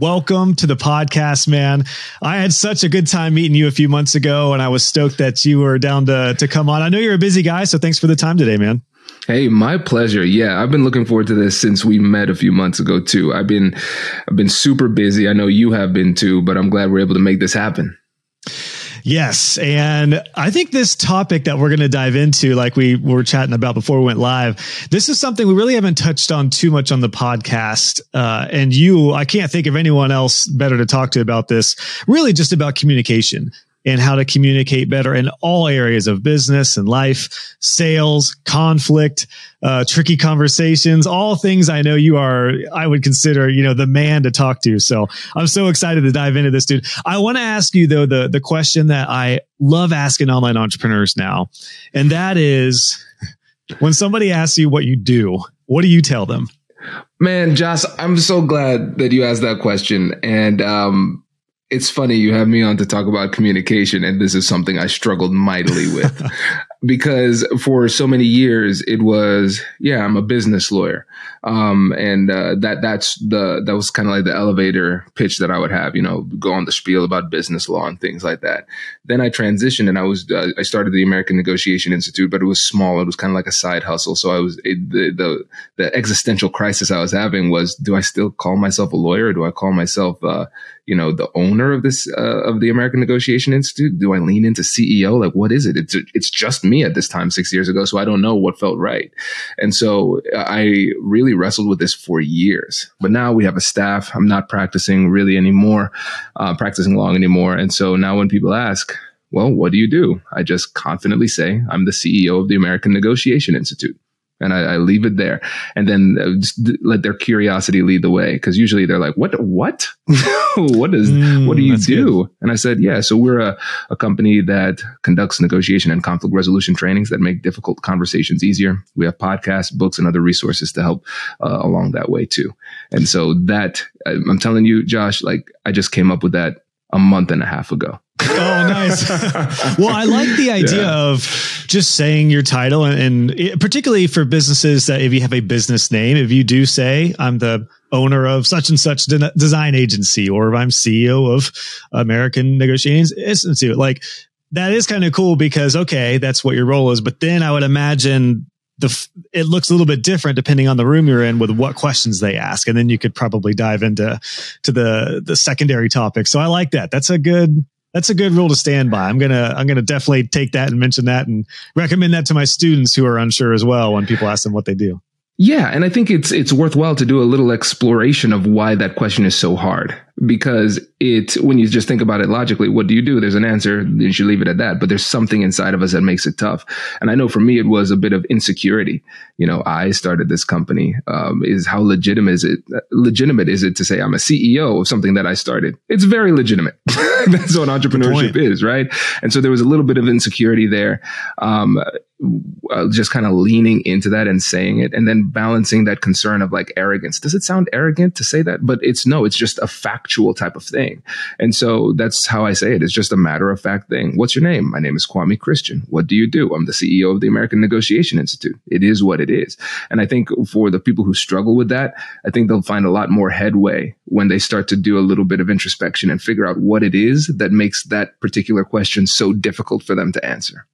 welcome to the podcast, man. I had such a good time meeting you a few months ago, and I was stoked that you were down to to come on. I know you're a busy guy, so thanks for the time today, man. Hey, my pleasure. Yeah, I've been looking forward to this since we met a few months ago too. I've been I've been super busy. I know you have been too, but I'm glad we're able to make this happen. Yes. And I think this topic that we're going to dive into, like we were chatting about before we went live, this is something we really haven't touched on too much on the podcast. Uh, and you, I can't think of anyone else better to talk to about this, really just about communication and how to communicate better in all areas of business and life, sales, conflict, uh, tricky conversations, all things I know you are, I would consider, you know, the man to talk to. So I'm so excited to dive into this, dude. I want to ask you though, the, the question that I love asking online entrepreneurs now, and that is when somebody asks you what you do, what do you tell them? Man, Josh, I'm so glad that you asked that question. And, um, it's funny you have me on to talk about communication and this is something i struggled mightily with. Because for so many years it was yeah i'm a business lawyer. Um, and uh, that that's the that was kind of like the elevator pitch that i would have you know go on the spiel about business law and things like that. Then i transitioned and i was uh, i started the american negotiation institute but it was small. It was kind of like a side hustle. So i was it, the, the the existential crisis i was having was do i still call myself a lawyer or do i call myself uh, you know the owner of this uh, of the american negotiation institute do i lean into ceo like what is it it's it's just me at this time six years ago so i don't know what felt right and so i really really wrestled with this for years. But now we have a staff. I'm not practicing really anymore, uh, practicing long anymore. And so now when people ask, well, what do you do? I just confidently say, I'm the CEO of the American Negotiation Institute and I, I, leave it there. And then uh, just let their curiosity lead the way. Because usually they're like what what? What does mm, what do you do? good. and i said yeah so we're a, a company that conducts negotiation and conflict resolution trainings that make difficult conversations easier. We have podcasts books and other resources to help uh, along that way too. And so that i'm telling you josh like i just came up with that a month and a half ago oh, nice. well, I like the idea yeah. of just saying your title, and, and it, particularly for businesses that if you have a business name, if you do say I'm the owner of such and such de- design agency, or if I'm CEO of American Negotiations Institute, like that is kind of cool because okay, that's what your role is. But then I would imagine the it looks a little bit different depending on the room you're in with what questions they ask and then you could probably dive into to the the secondary topic so i like that that's a good that's a good rule to stand by. I'm gonna I'm gonna definitely take that and mention that and recommend that to my students who are unsure as well when people ask them what they do. Yeah, and I think it's it's worthwhile to do a little exploration of why that question is so hard. Because it when you just think about it logically, what do you do? There's an answer, you should leave it at that. But there's something inside of us that makes it tough. And I know for me it was a bit of insecurity. You know, I started this company. Um, is how legitimate is it legitimate is it to say I'm a CEO of something that I started? It's very legitimate. That's what entrepreneurship is, right? And so there was a little bit of insecurity there. Um, uh, just kind of leaning into that and saying it and then balancing that concern of like arrogance. Does it sound arrogant to say that? But it's no, it's just a factual type of thing. And so that's how I say it. It's just a matter of fact thing. What's your name? My name is Kwame Christian. What do you do? I'm the CEO of the American Negotiation Institute. It is what it is. And I think for the people who struggle with that, I think they'll find a lot more headway when they start to do a little bit of introspection and figure out what it is that makes that particular question so difficult for them to answer.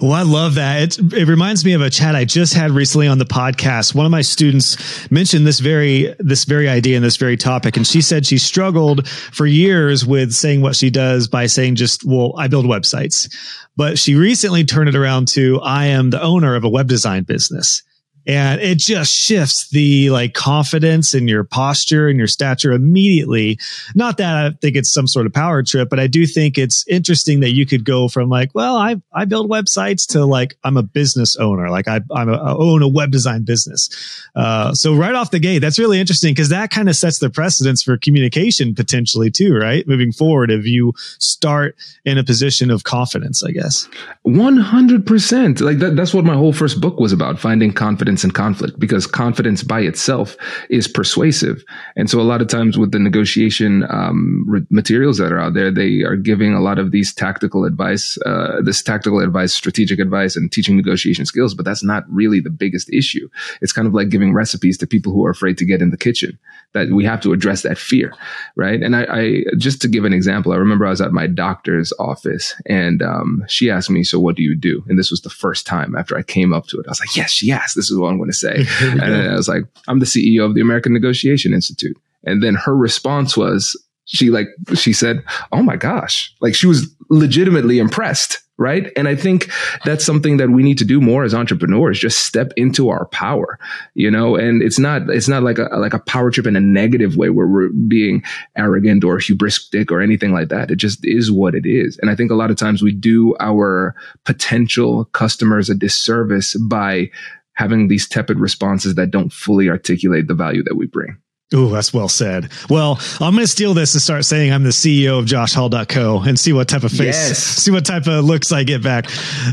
Well, I love that. It, it reminds me of a chat I just had recently on the podcast. One of my students mentioned this very, this very idea and this very topic. And she said she struggled for years with saying what she does by saying just, well, I build websites. But she recently turned it around to, I am the owner of a web design business and it just shifts the like confidence in your posture and your stature immediately. Not that I think it's some sort of power trip, but I do think it's interesting that you could go from like, well, I, I build websites to like, I'm a business owner. Like I, I'm a, I own a web design business. Uh, so right off the gate, that's really interesting because that kind of sets the precedence for communication potentially too, right? Moving forward, if you start in a position of confidence, I guess. 100%. Like that, that's what my whole first book was about, finding confidence confidence and conflict because confidence by itself is persuasive. And so a lot of times with the negotiation um, re- materials that are out there, they are giving a lot of these tactical advice, uh, this tactical advice, strategic advice, and teaching negotiation skills. But that's not really the biggest issue. It's kind of like giving recipes to people who are afraid to get in the kitchen. That we have to address that fear, right? And I, I just to give an example, I remember I was at my doctor's office and um, she asked me, "So what do you do?" And this was the first time after I came up to it. I was like, "Yes, yes. This is what I'm going to say. and then I was like, I'm the CEO of the American Negotiation Institute. And then her response was, she like, she said, Oh my gosh. Like she was legitimately impressed. Right. And I think that's something that we need to do more as entrepreneurs, just step into our power, you know, and it's not, it's not like a, like a power trip in a negative way where we're being arrogant or hubristic or anything like that. It just is what it is. And I think a lot of times we do our potential customers a disservice by having these tepid responses that don't fully articulate the value that we bring. Oh, that's well said. Well, I'm going to steal this and start saying I'm the CEO of JoshHall.co and see what type of face, yes. see what type of looks I get back.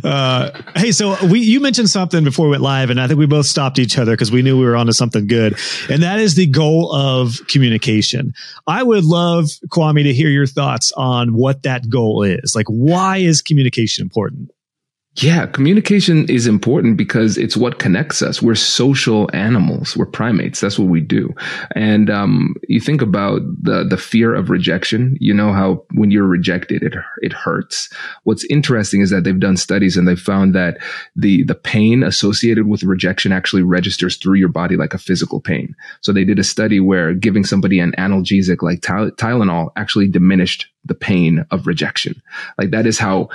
Uh, hey, so we, you mentioned something before we went live and I think we both stopped each other because we knew we were onto something good. And that is the goal of communication. I would love Kwame to hear your thoughts on what that goal is. Like, why is communication important? Yeah, communication is important because it's what connects us. We're social animals. We're primates. That's what we do. And um, you think about the the fear of rejection. You know how when you're rejected, it it hurts. What's interesting is that they've done studies and they found that the the pain associated with rejection actually registers through your body like a physical pain. So they did a study where giving somebody an analgesic like Tylenol actually diminished the pain of rejection. Like that is how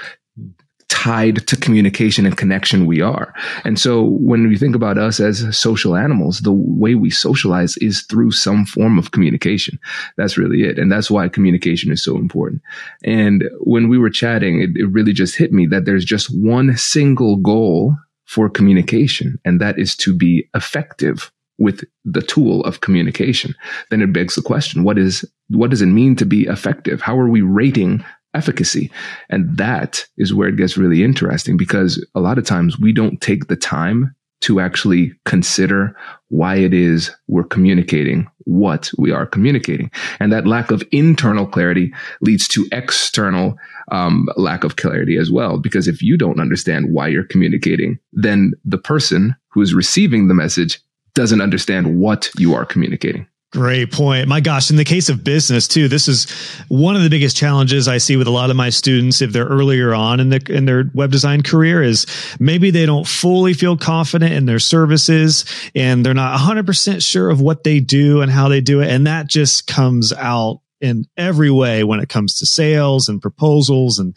tied to communication and connection we are. And so when we think about us as social animals, the way we socialize is through some form of communication. That's really it. And that's why communication is so important. And when we were chatting, it, it really just hit me that there's just one single goal for communication, and that is to be effective with the tool of communication, then it begs the question, what is, what does it mean to be effective? How are we rating efficacy. And that is where it gets really interesting because a lot of times we don't take the time to actually consider why it is we're communicating what we are communicating. And that lack of internal clarity leads to external um, lack of clarity as well. Because if you don't understand why you're communicating, then the person who is receiving the message doesn't understand what you are communicating. Great point. My gosh, in the case of business too, this is one of the biggest challenges I see with a lot of my students if they're earlier on in, the, in their web design career is maybe they don't fully feel confident in their services and they're not 100% sure of what they do and how they do it. And that just comes out in every way when it comes to sales and proposals and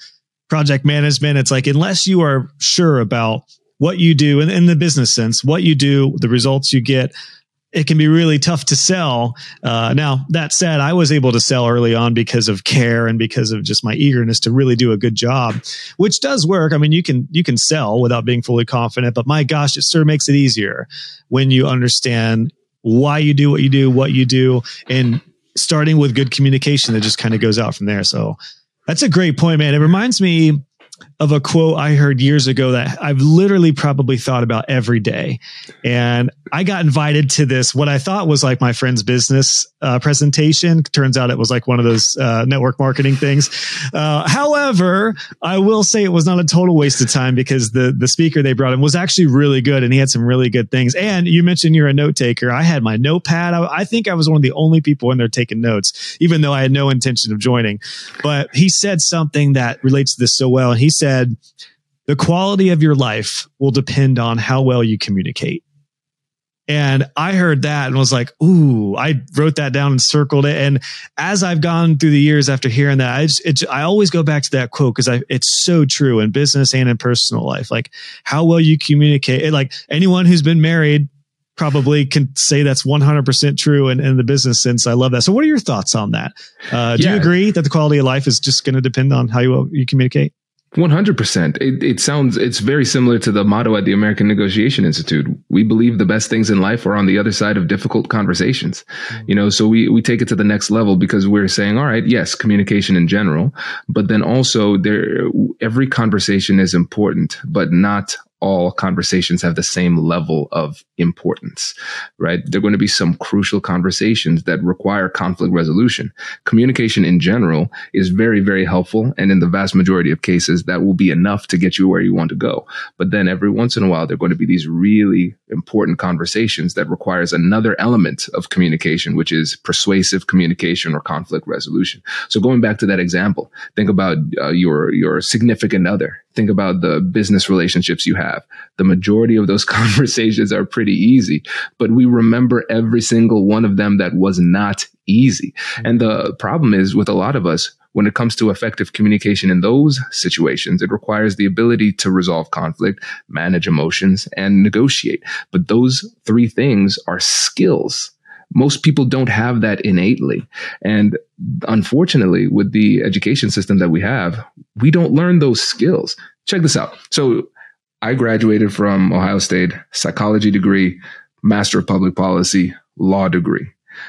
project management. It's like, unless you are sure about what you do in, in the business sense, what you do, the results you get, it can be really tough to sell. Uh, now, that said, I was able to sell early on because of care and because of just my eagerness to really do a good job, which does work. I mean, you can, you can sell without being fully confident, but my gosh, it sure makes it easier when you understand why you do what you do, what you do, and starting with good communication that just kind of goes out from there. So That's a great point, man. It reminds me of a quote I heard years ago that I've literally probably thought about every day. And I got invited to this, what I thought was like my friend's business uh, presentation. Turns out it was like one of those uh, network marketing things. Uh, however, I will say it was not a total waste of time because the, the speaker they brought in was actually really good and he had some really good things. And you mentioned you're a note taker. I had my notepad. I, I think I was one of the only people in there taking notes, even though I had no intention of joining. But he said something that relates to this so well. And he said, the quality of your life will depend on how well you communicate. And I heard that and was like, ooh, I wrote that down and circled it. And as I've gone through the years after hearing that, I just, I always go back to that quote because it's so true in business and in personal life. Like how well you communicate. Like anyone who's been married probably can say that's 100% true in, in the business sense. I love that. So what are your thoughts on that? Uh, do yeah. you agree that the quality of life is just going to depend on how you, you communicate? 100%. It, it sounds, it's very similar to the motto at the American Negotiation Institute. We believe the best things in life are on the other side of difficult conversations. Mm-hmm. You know, so we, we take it to the next level because we're saying, all right, yes, communication in general, but then also there, every conversation is important, but not all conversations have the same level of importance, right? There are going to be some crucial conversations that require conflict resolution. Communication in general is very, very helpful. And in the vast majority of cases, that will be enough to get you where you want to go. But then every once in a while, there are going to be these really important conversations that requires another element of communication, which is persuasive communication or conflict resolution. So going back to that example, think about uh, your, your significant other think about the business relationships you have. The majority of those conversations are pretty easy, but we remember every single one of them that was not easy. Mm-hmm. And the problem is with a lot of us, when it comes to effective communication in those situations, it requires the ability to resolve conflict, manage emotions, and negotiate. But those three things are skills most people don't have that innately. And unfortunately, with the education system that we have, we don't learn those skills. Check this out. So I graduated from Ohio State, psychology degree, master of public policy, law degree.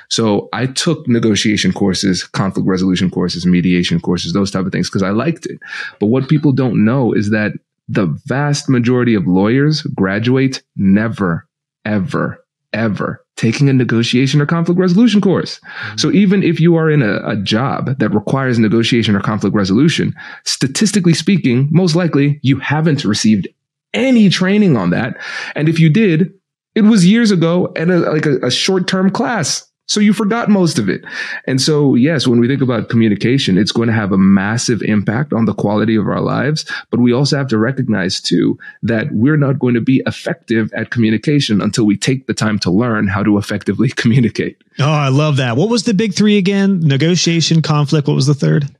So I took negotiation courses, conflict resolution courses, mediation courses, those type of things because I liked it. But what people don't know is that the vast majority of lawyers graduate never, ever, ever taking a negotiation or conflict resolution course. Mm-hmm. So even if you are in a, a, job that requires negotiation or conflict resolution, statistically speaking, most likely you haven't received any training on that. And if you did, it was years ago and a, like a, a short term class. So you forgot most of it. And so, yes, when we think about communication, it's going to have a massive impact on the quality of our lives. But we also have to recognize too that we're not going to be effective at communication until we take the time to learn how to effectively communicate. Oh, I love that. What was the big three again? Negotiation, conflict. What was the third?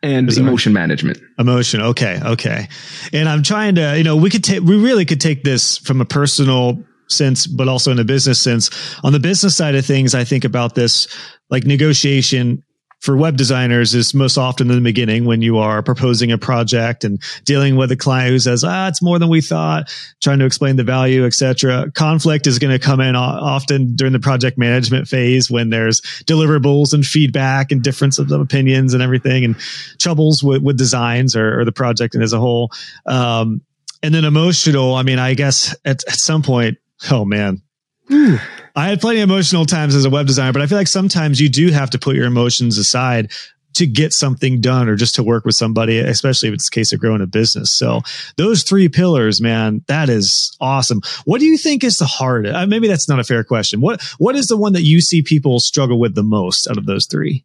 and emotion management. Emotion. Okay. Okay. And I'm trying to, you know, we could take, we really could take this from a personal sense, but also in a business sense. On the business side of things, I think about this like negotiation for web designers is most often in the beginning when you are proposing a project and dealing with a client who says, ah, it's more than we thought, trying to explain the value, etc. Conflict is going to come in often during the project management phase when there's deliverables and feedback and differences of opinions and everything and troubles with, with designs or, or the project and as a whole. Um, and then emotional, I mean, I guess at, at some point, Oh man. I had plenty of emotional times as a web designer, but I feel like sometimes you do have to put your emotions aside to get something done or just to work with somebody, especially if it's the case of growing a business. So those three pillars, man, that is awesome. What do you think is the hardest? Uh, maybe that's not a fair question. What, what is the one that you see people struggle with the most out of those three?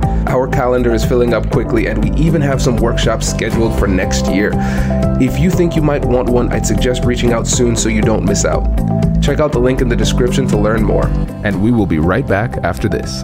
Our calendar is filling up quickly, and we even have some workshops scheduled for next year. If you think you might want one, I'd suggest reaching out soon so you don't miss out. Check out the link in the description to learn more, and we will be right back after this.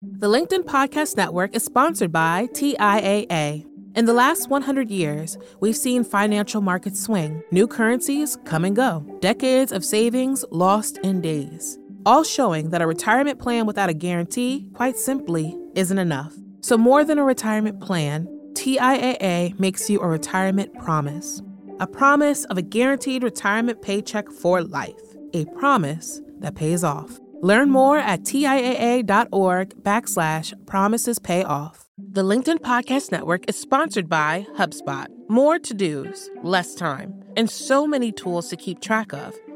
The LinkedIn Podcast Network is sponsored by TIAA. In the last 100 years, we've seen financial markets swing, new currencies come and go, decades of savings lost in days, all showing that a retirement plan without a guarantee, quite simply, isn't enough. So, more than a retirement plan, TIAA makes you a retirement promise a promise of a guaranteed retirement paycheck for life, a promise that pays off. Learn more at TIAA.org backslash promises pay off. The LinkedIn Podcast Network is sponsored by HubSpot. More to dos, less time, and so many tools to keep track of.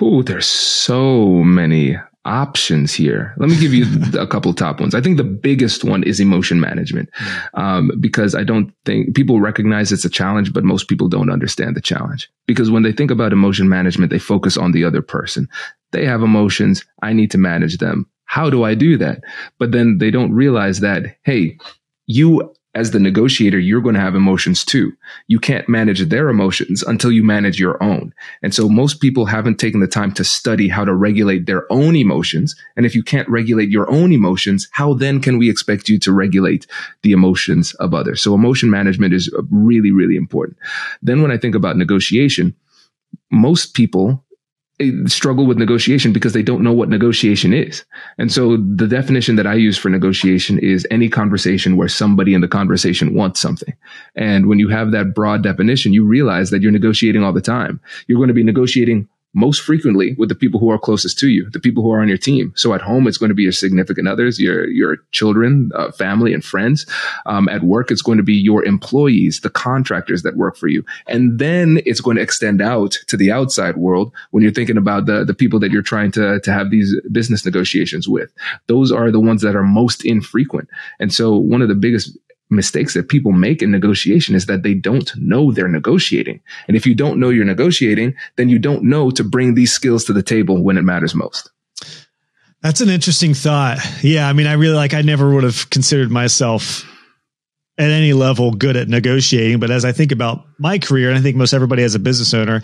oh, there's so many options here. Let me give you a couple top ones. I think the biggest one is emotion management, um, because I don't think people recognize it's a challenge, but most people don't understand the challenge. Because when they think about emotion management, they focus on the other person. They have emotions. I need to manage them. How do I do that? But then they don't realize that, hey, you as the negotiator, you're going to have emotions too. You can't manage their emotions until you manage your own. And so most people haven't taken the time to study how to regulate their own emotions. And if you can't regulate your own emotions, how then can we expect you to regulate the emotions of others? So emotion management is really, really important. Then when I think about negotiation, most people struggle with negotiation because they don't know what negotiation is. And so the definition that I use for negotiation is any conversation where somebody in the conversation wants something. And when you have that broad definition, you realize that you're negotiating all the time. You're going to be negotiating most frequently with the people who are closest to you, the people who are on your team. So at home, it's going to be your significant others, your your children, uh, family, and friends. Um, at work, it's going to be your employees, the contractors that work for you, and then it's going to extend out to the outside world when you're thinking about the the people that you're trying to to have these business negotiations with. Those are the ones that are most infrequent, and so one of the biggest mistakes that people make in negotiation is that they don't know they're negotiating. And if you don't know you're negotiating, then you don't know to bring these skills to the table when it matters most. That's an interesting thought. Yeah. I mean, I really like, I never would have considered myself at any level good at negotiating. But as I think about my career, and I think most everybody as a business owner,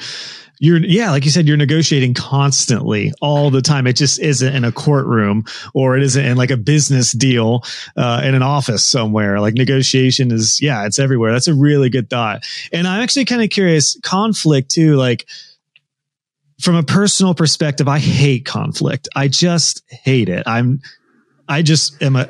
you're yeah like you said you're negotiating constantly all the time. It just isn't in a courtroom or it isn't in like a business deal uh, in an office somewhere. Like negotiation is yeah it's everywhere. That's a really good thought. And i'm actually kind of curious conflict too like from a personal perspective i hate conflict. I just hate it. I'm i just am a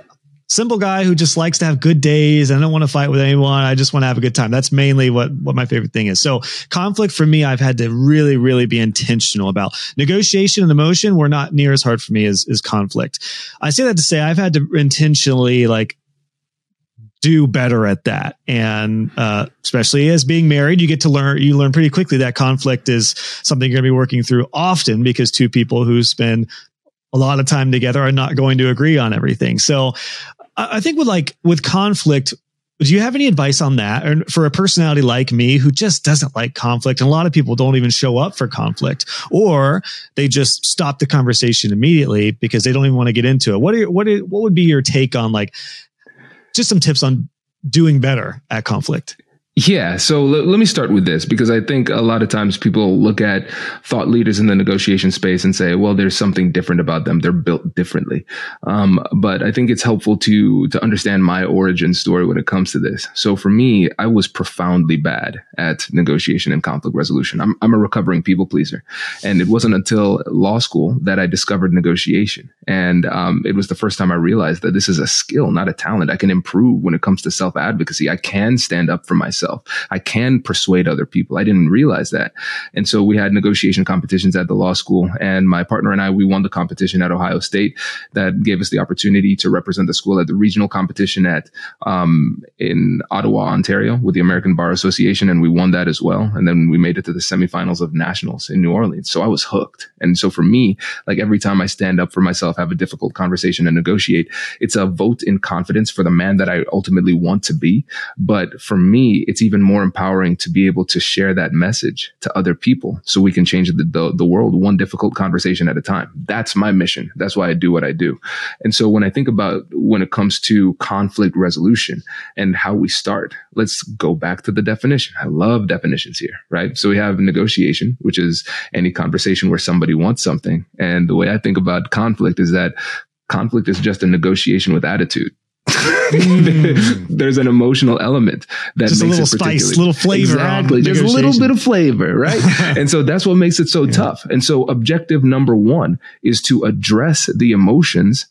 simple guy who just likes to have good days. I don't want to fight with anyone. I just want to have a good time. That's mainly what, what my favorite thing is. So conflict for me, I've had to really, really be intentional about negotiation and emotion were not near as hard for me as, as conflict. I say that to say I've had to intentionally like do better at that. And uh, especially as being married, you get to learn, you learn pretty quickly that conflict is something you're going to be working through often because two people who spend a lot of time together are not going to agree on everything. So I think with like with conflict, do you have any advice on that? Or for a personality like me who just doesn't like conflict, and a lot of people don't even show up for conflict, or they just stop the conversation immediately because they don't even want to get into it. What are what are, what would be your take on like just some tips on doing better at conflict? Yeah. So l- let me start with this because I think a lot of times people look at thought leaders in the negotiation space and say, well, there's something different about them. They're built differently. Um, but I think it's helpful to, to understand my origin story when it comes to this. So for me, I was profoundly bad at negotiation and conflict resolution. I'm, I'm a recovering people pleaser. And it wasn't until law school that I discovered negotiation. And um, it was the first time I realized that this is a skill, not a talent. I can improve when it comes to self advocacy. I can stand up for myself myself. I can persuade other people. I didn't realize that. And so we had negotiation competitions at the law school and my partner and I, we won the competition at Ohio State that gave us the opportunity to represent the school at the regional competition at, um, in Ottawa, Ontario with the American Bar Association. And we won that as well. And then we made it to the semifinals of nationals in New Orleans. So I was hooked. And so for me, like every time I stand up for myself, have a difficult conversation and negotiate, it's a vote in confidence for the man that I ultimately want to be. But for me, it's even more empowering to be able to share that message to other people so we can change the, the, the world one difficult conversation at a time. That's my mission. That's why I do what I do. And so when I think about when it comes to conflict resolution and how we start, let's go back to the definition. I love definitions here, right? So we have negotiation, which is any conversation where somebody wants something. And the way I think about conflict is that conflict is just a negotiation with attitude. Mm. There's an emotional element that just makes a little spice, little flavor. Exactly, just a little bit of flavor, right? and so that's what makes it so yeah. tough. And so objective number one is to address the emotions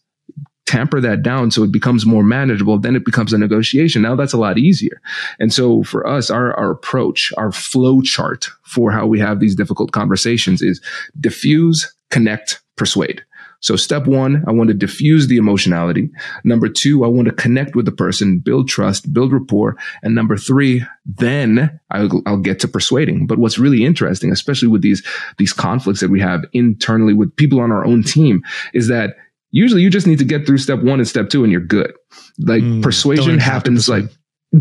tamper that down so it becomes more manageable, then it becomes a negotiation. Now that's a lot easier. And so for us, our, our approach, our flow chart for how we have these difficult conversations is diffuse, connect, persuade. So step one, I want to diffuse the emotionality. Number two, I want to connect with the person, build trust, build rapport. And number three, then I'll, I'll, get to persuading. But what's really interesting, especially with these, these conflicts that we have internally with people on our own team is that usually you just need to get through step one and step two and you're good. Like mm, persuasion happens like,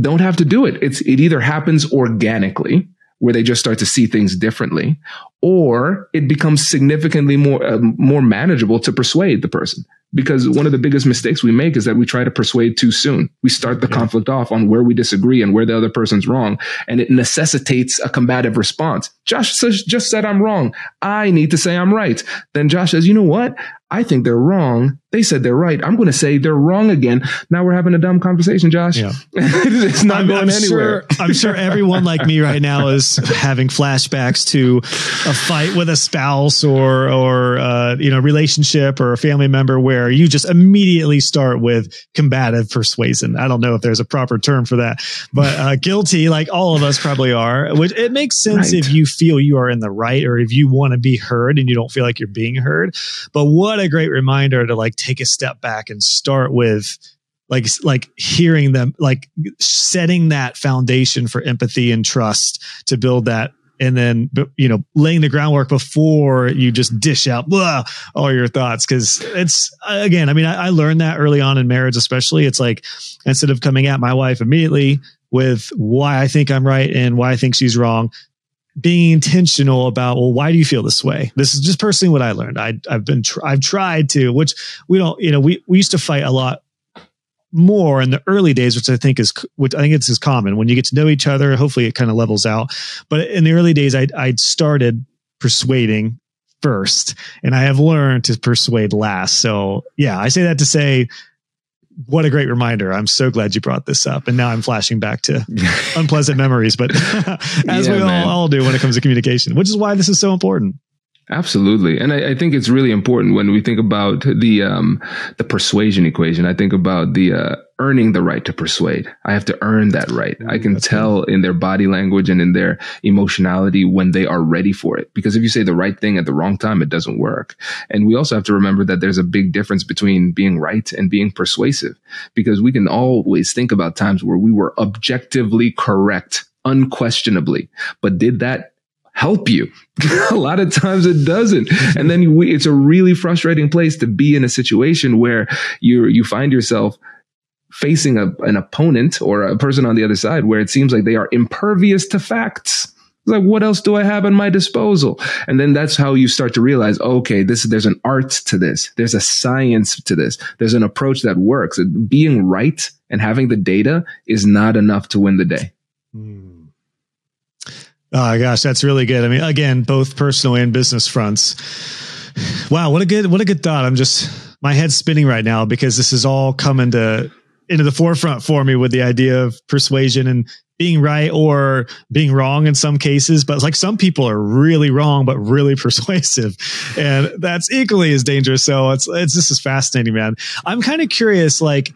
don't have to do it. It's, it either happens organically where they just start to see things differently or it becomes significantly more, uh, more manageable to persuade the person. Because one of the biggest mistakes we make is that we try to persuade too soon. We start the yeah. conflict off on where we disagree and where the other person's wrong. And it necessitates a combative response. Josh says, just said I'm wrong. I need to say I'm right. Then Josh says, you know what? I think they're wrong. They said they're right. I'm going to say they're wrong again. Now we're having a dumb conversation, Josh. Yeah. it's not I'm, going I'm anywhere. Sure, I'm sure everyone like me right now is having flashbacks to a fight with a spouse or, or, uh, you know, relationship or a family member where you just immediately start with combative persuasion. I don't know if there's a proper term for that, but, uh, guilty, like all of us probably are, which it makes sense right. if you feel you are in the right or if you want to be heard and you don't feel like you're being heard. But what what a great reminder to like take a step back and start with like like hearing them like setting that foundation for empathy and trust to build that and then you know laying the groundwork before you just dish out blah, all your thoughts because it's again i mean I, I, learned that early on in marriage especially it's like instead of coming at my wife immediately with why i think i'm right and why i think she's wrong being intentional about well why do you feel this way? This is just personally what i learned. I, i've been tr- i've tried to which we don't you know we, we used to fight a lot more in the early days which i think is which i think it's as common when you get to know each other hopefully it kind of levels out but in the early days i i started persuading first and i have learned to persuade last so yeah i say that to say what a great reminder. I'm so glad you brought this up. And now I'm flashing back to unpleasant memories, but as yeah, we all, all do when it comes to communication, which is why this is so important. Absolutely, and I, I, think it's really important when we think about the um, the persuasion equation. I think about the uh, earning the right to persuade. I have to earn that right. I can tell in their body language and in their emotionality when they are ready for it. Because if you say the right thing at the wrong time, it doesn't work. And we also have to remember that there's a big difference between being right and being persuasive. Because we can always think about times where we were objectively correct unquestionably. But did that help you. a lot of times it doesn't. And then you, it's a really frustrating place to be in a situation where you you find yourself facing a, an opponent or a person on the other side where it seems like they are impervious to facts. like, what else do I have at my disposal? And then that's how you start to realize, okay, this, there's an art to this. There's a science to this. There's an approach that works. Being right and having the data is not enough to win the day. Mm. Oh gosh, that's really good. I mean, again, both personal and business fronts. Wow, what a good what a good thought. I'm just my head's spinning right now because this is all coming to into the forefront for me with the idea of persuasion and being right or being wrong in some cases. But like some people are really wrong, but really persuasive. And that's equally as dangerous. So it's, it's, this is fascinating, man. I'm kind of curious, like,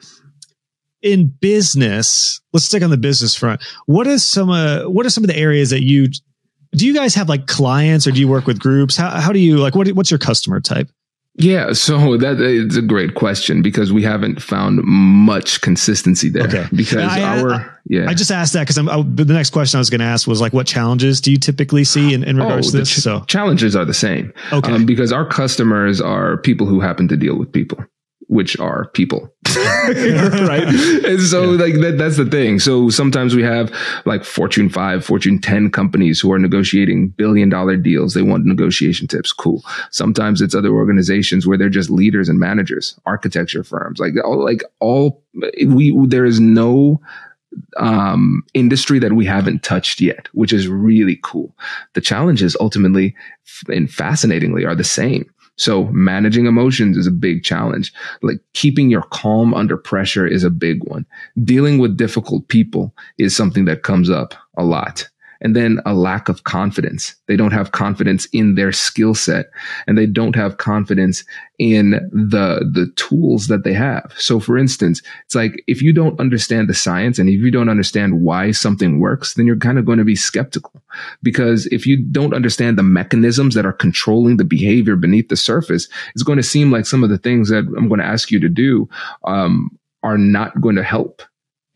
in business, let's stick on the business front. What is some uh, what are some of the areas that you do you guys have like clients or do you work with groups? How how do you like what what's your customer type? Yeah, so that is a great question because we haven't found much consistency there. Okay. Because I, our I, yeah, I just asked that because I'm I, the next question I was going to ask was like, what challenges do you typically see in, in regards oh, to this? Ch- so challenges are the same. Okay, um, because our customers are people who happen to deal with people which are people. right. And so yeah. like that, that's the thing. So sometimes we have like Fortune five, Fortune 10 companies who are negotiating billion dollar deals. They want negotiation tips. Cool. Sometimes it's other organizations where they're just leaders and managers, architecture firms, like all, like all we, there is no um, industry that we haven't touched yet, which is really cool. The challenges ultimately and fascinatingly are the same. So managing emotions is a big challenge. Like keeping your calm under pressure is a big one. Dealing with difficult people is something that comes up a lot and then a lack of confidence. They don't have confidence in their skill set and they don't have confidence in the, the tools that they have. So for instance, it's like if you don't understand the science and if you don't understand why something works, then you're kind of going to be skeptical because if you don't understand the mechanisms that are controlling the behavior beneath the surface, it's going to seem like some of the things that I'm going to ask you to do, um, are not going to help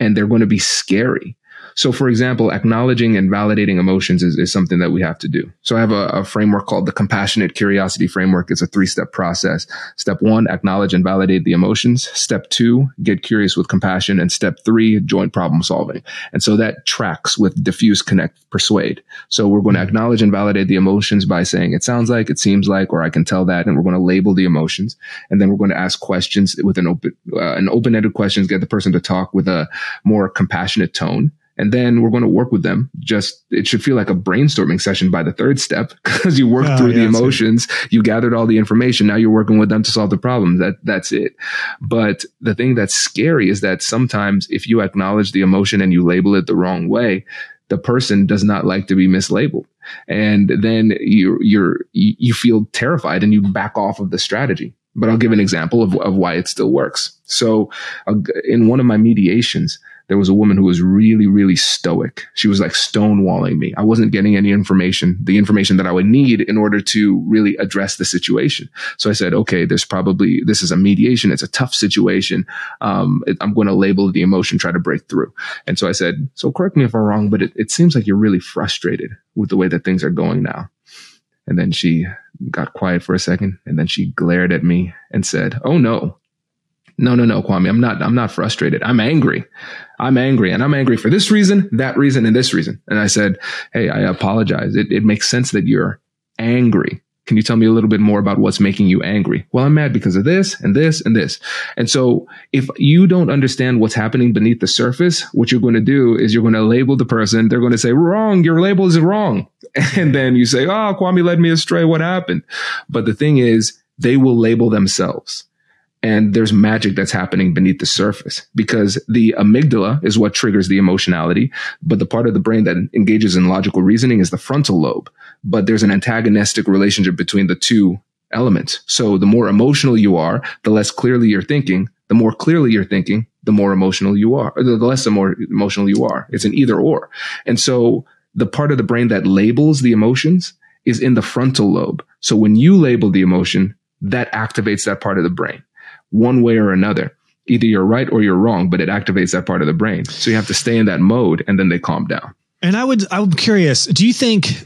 and they're going to be scary. So, for example, acknowledging and validating emotions is, is something that we have to do. So I have a, a framework called the compassionate curiosity framework. It's a three step process. Step one, acknowledge and validate the emotions. Step two, get curious with compassion. And step three, joint problem solving. And so that tracks with diffuse, connect, persuade. So we're going to mm-hmm. acknowledge and validate the emotions by saying it sounds like, it seems like, or I can tell that. And we're going to label the emotions. And then we're going to ask questions with an open, uh, an open-ended questions, get the person to talk with a more compassionate tone and then we're going to work with them. Just it should feel like a brainstorming session by the third step because you worked oh, through yeah, the emotions, you gathered all the information. Now you're working with them to solve the problem. That that's it. But the thing that's scary is that sometimes if you acknowledge the emotion and you label it the wrong way, the person does not like to be mislabeled. And then you you're you feel terrified and you back off of the strategy. But I'll give an example of, of why it still works. So uh, in one of my mediations, there was a woman who was really, really stoic. She was like stonewalling me. I wasn't getting any information, the information that I would need in order to really address the situation. So I said, okay, there's probably, this is a mediation. It's a tough situation. Um, it, I'm going to label the emotion, try to break through. And so I said, so correct me if I'm wrong, but it, it seems like you're really frustrated with the way that things are going now. And then she got quiet for a second and then she glared at me and said, Oh no, no, no, no, Kwame, I'm not, I'm not frustrated. I'm angry. I'm angry and I'm angry for this reason, that reason, and this reason. And I said, Hey, I apologize. It, it makes sense that you're angry. Can you tell me a little bit more about what's making you angry? Well, I'm mad because of this and this and this. And so if you don't understand what's happening beneath the surface, what you're going to do is you're going to label the person. They're going to say, wrong. Your label is wrong. And then you say, Oh, Kwame led me astray. What happened? But the thing is, they will label themselves and there's magic that's happening beneath the surface because the amygdala is what triggers the emotionality. But the part of the brain that engages in logical reasoning is the frontal lobe. But there's an antagonistic relationship between the two elements. So the more emotional you are, the less clearly you're thinking. The more clearly you're thinking, the more emotional you are, the less the more emotional you are. It's an either or. And so the part of the brain that labels the emotions is in the frontal lobe. So when you label the emotion, that activates that part of the brain one way or another. Either you're right or you're wrong, but it activates that part of the brain. So you have to stay in that mode and then they calm down. And I would, I'm curious, do you think,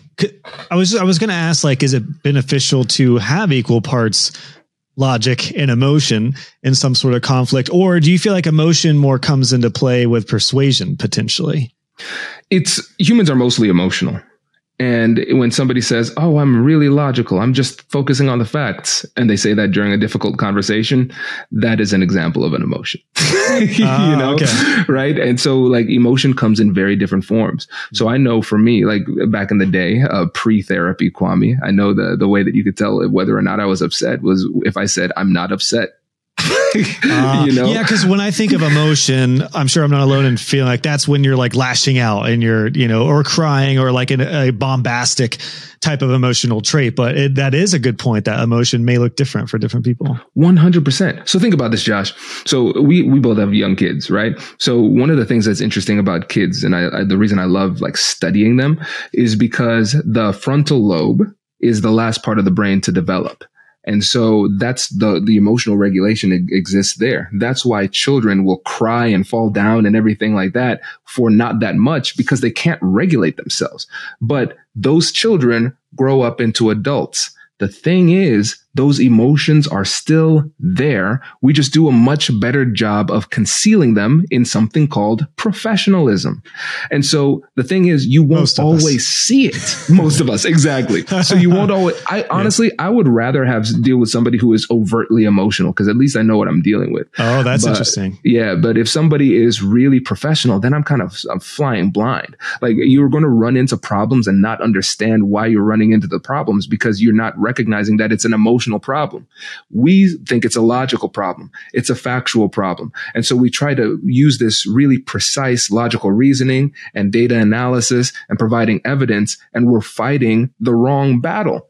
I was, I was going to ask, like, is it beneficial to have equal parts logic and emotion in some sort of conflict? Or do you feel like emotion more comes into play with persuasion potentially? It's humans are mostly emotional. And when somebody says, Oh, I'm really logical, I'm just focusing on the facts, and they say that during a difficult conversation, that is an example of an emotion. you uh, know? Okay. Right. And so like emotion comes in very different forms. So I know for me, like back in the day, uh, pre-therapy Kwame, I know the the way that you could tell whether or not I was upset was if I said I'm not upset uh, you know? Yeah, because when I think of emotion, I'm sure I'm not alone in feeling like that's when you're like lashing out and you're, you know, or crying or like in a bombastic type of emotional trait. But it, that is a good point that emotion may look different for different people. 100%. So think about this, Josh. So we, we both have young kids, right? So one of the things that's interesting about kids, and I, I the reason I love like studying them is because the frontal lobe is the last part of the brain to develop. And so that's the, the emotional regulation exists there. That's why children will cry and fall down and everything like that for not that much because they can't regulate themselves. But those children grow up into adults. The thing is, those emotions are still there. We just do a much better job of concealing them in something called professionalism. And so the thing is, you won't always us. see it. Most of us, exactly. So you won't always, I honestly, yeah. I would rather have deal with somebody who is overtly emotional because at least I know what I'm dealing with. Oh, that's but, interesting. Yeah. But if somebody is really professional, then I'm kind of I'm flying blind. Like you're going to run into problems and not understand why you're running into the problems because you're not recognizing that it's an emotional emotional problem. We think it's a logical problem. It's a factual problem. And so we try to use this really precise logical reasoning and data analysis and providing evidence. And we're fighting the wrong battle.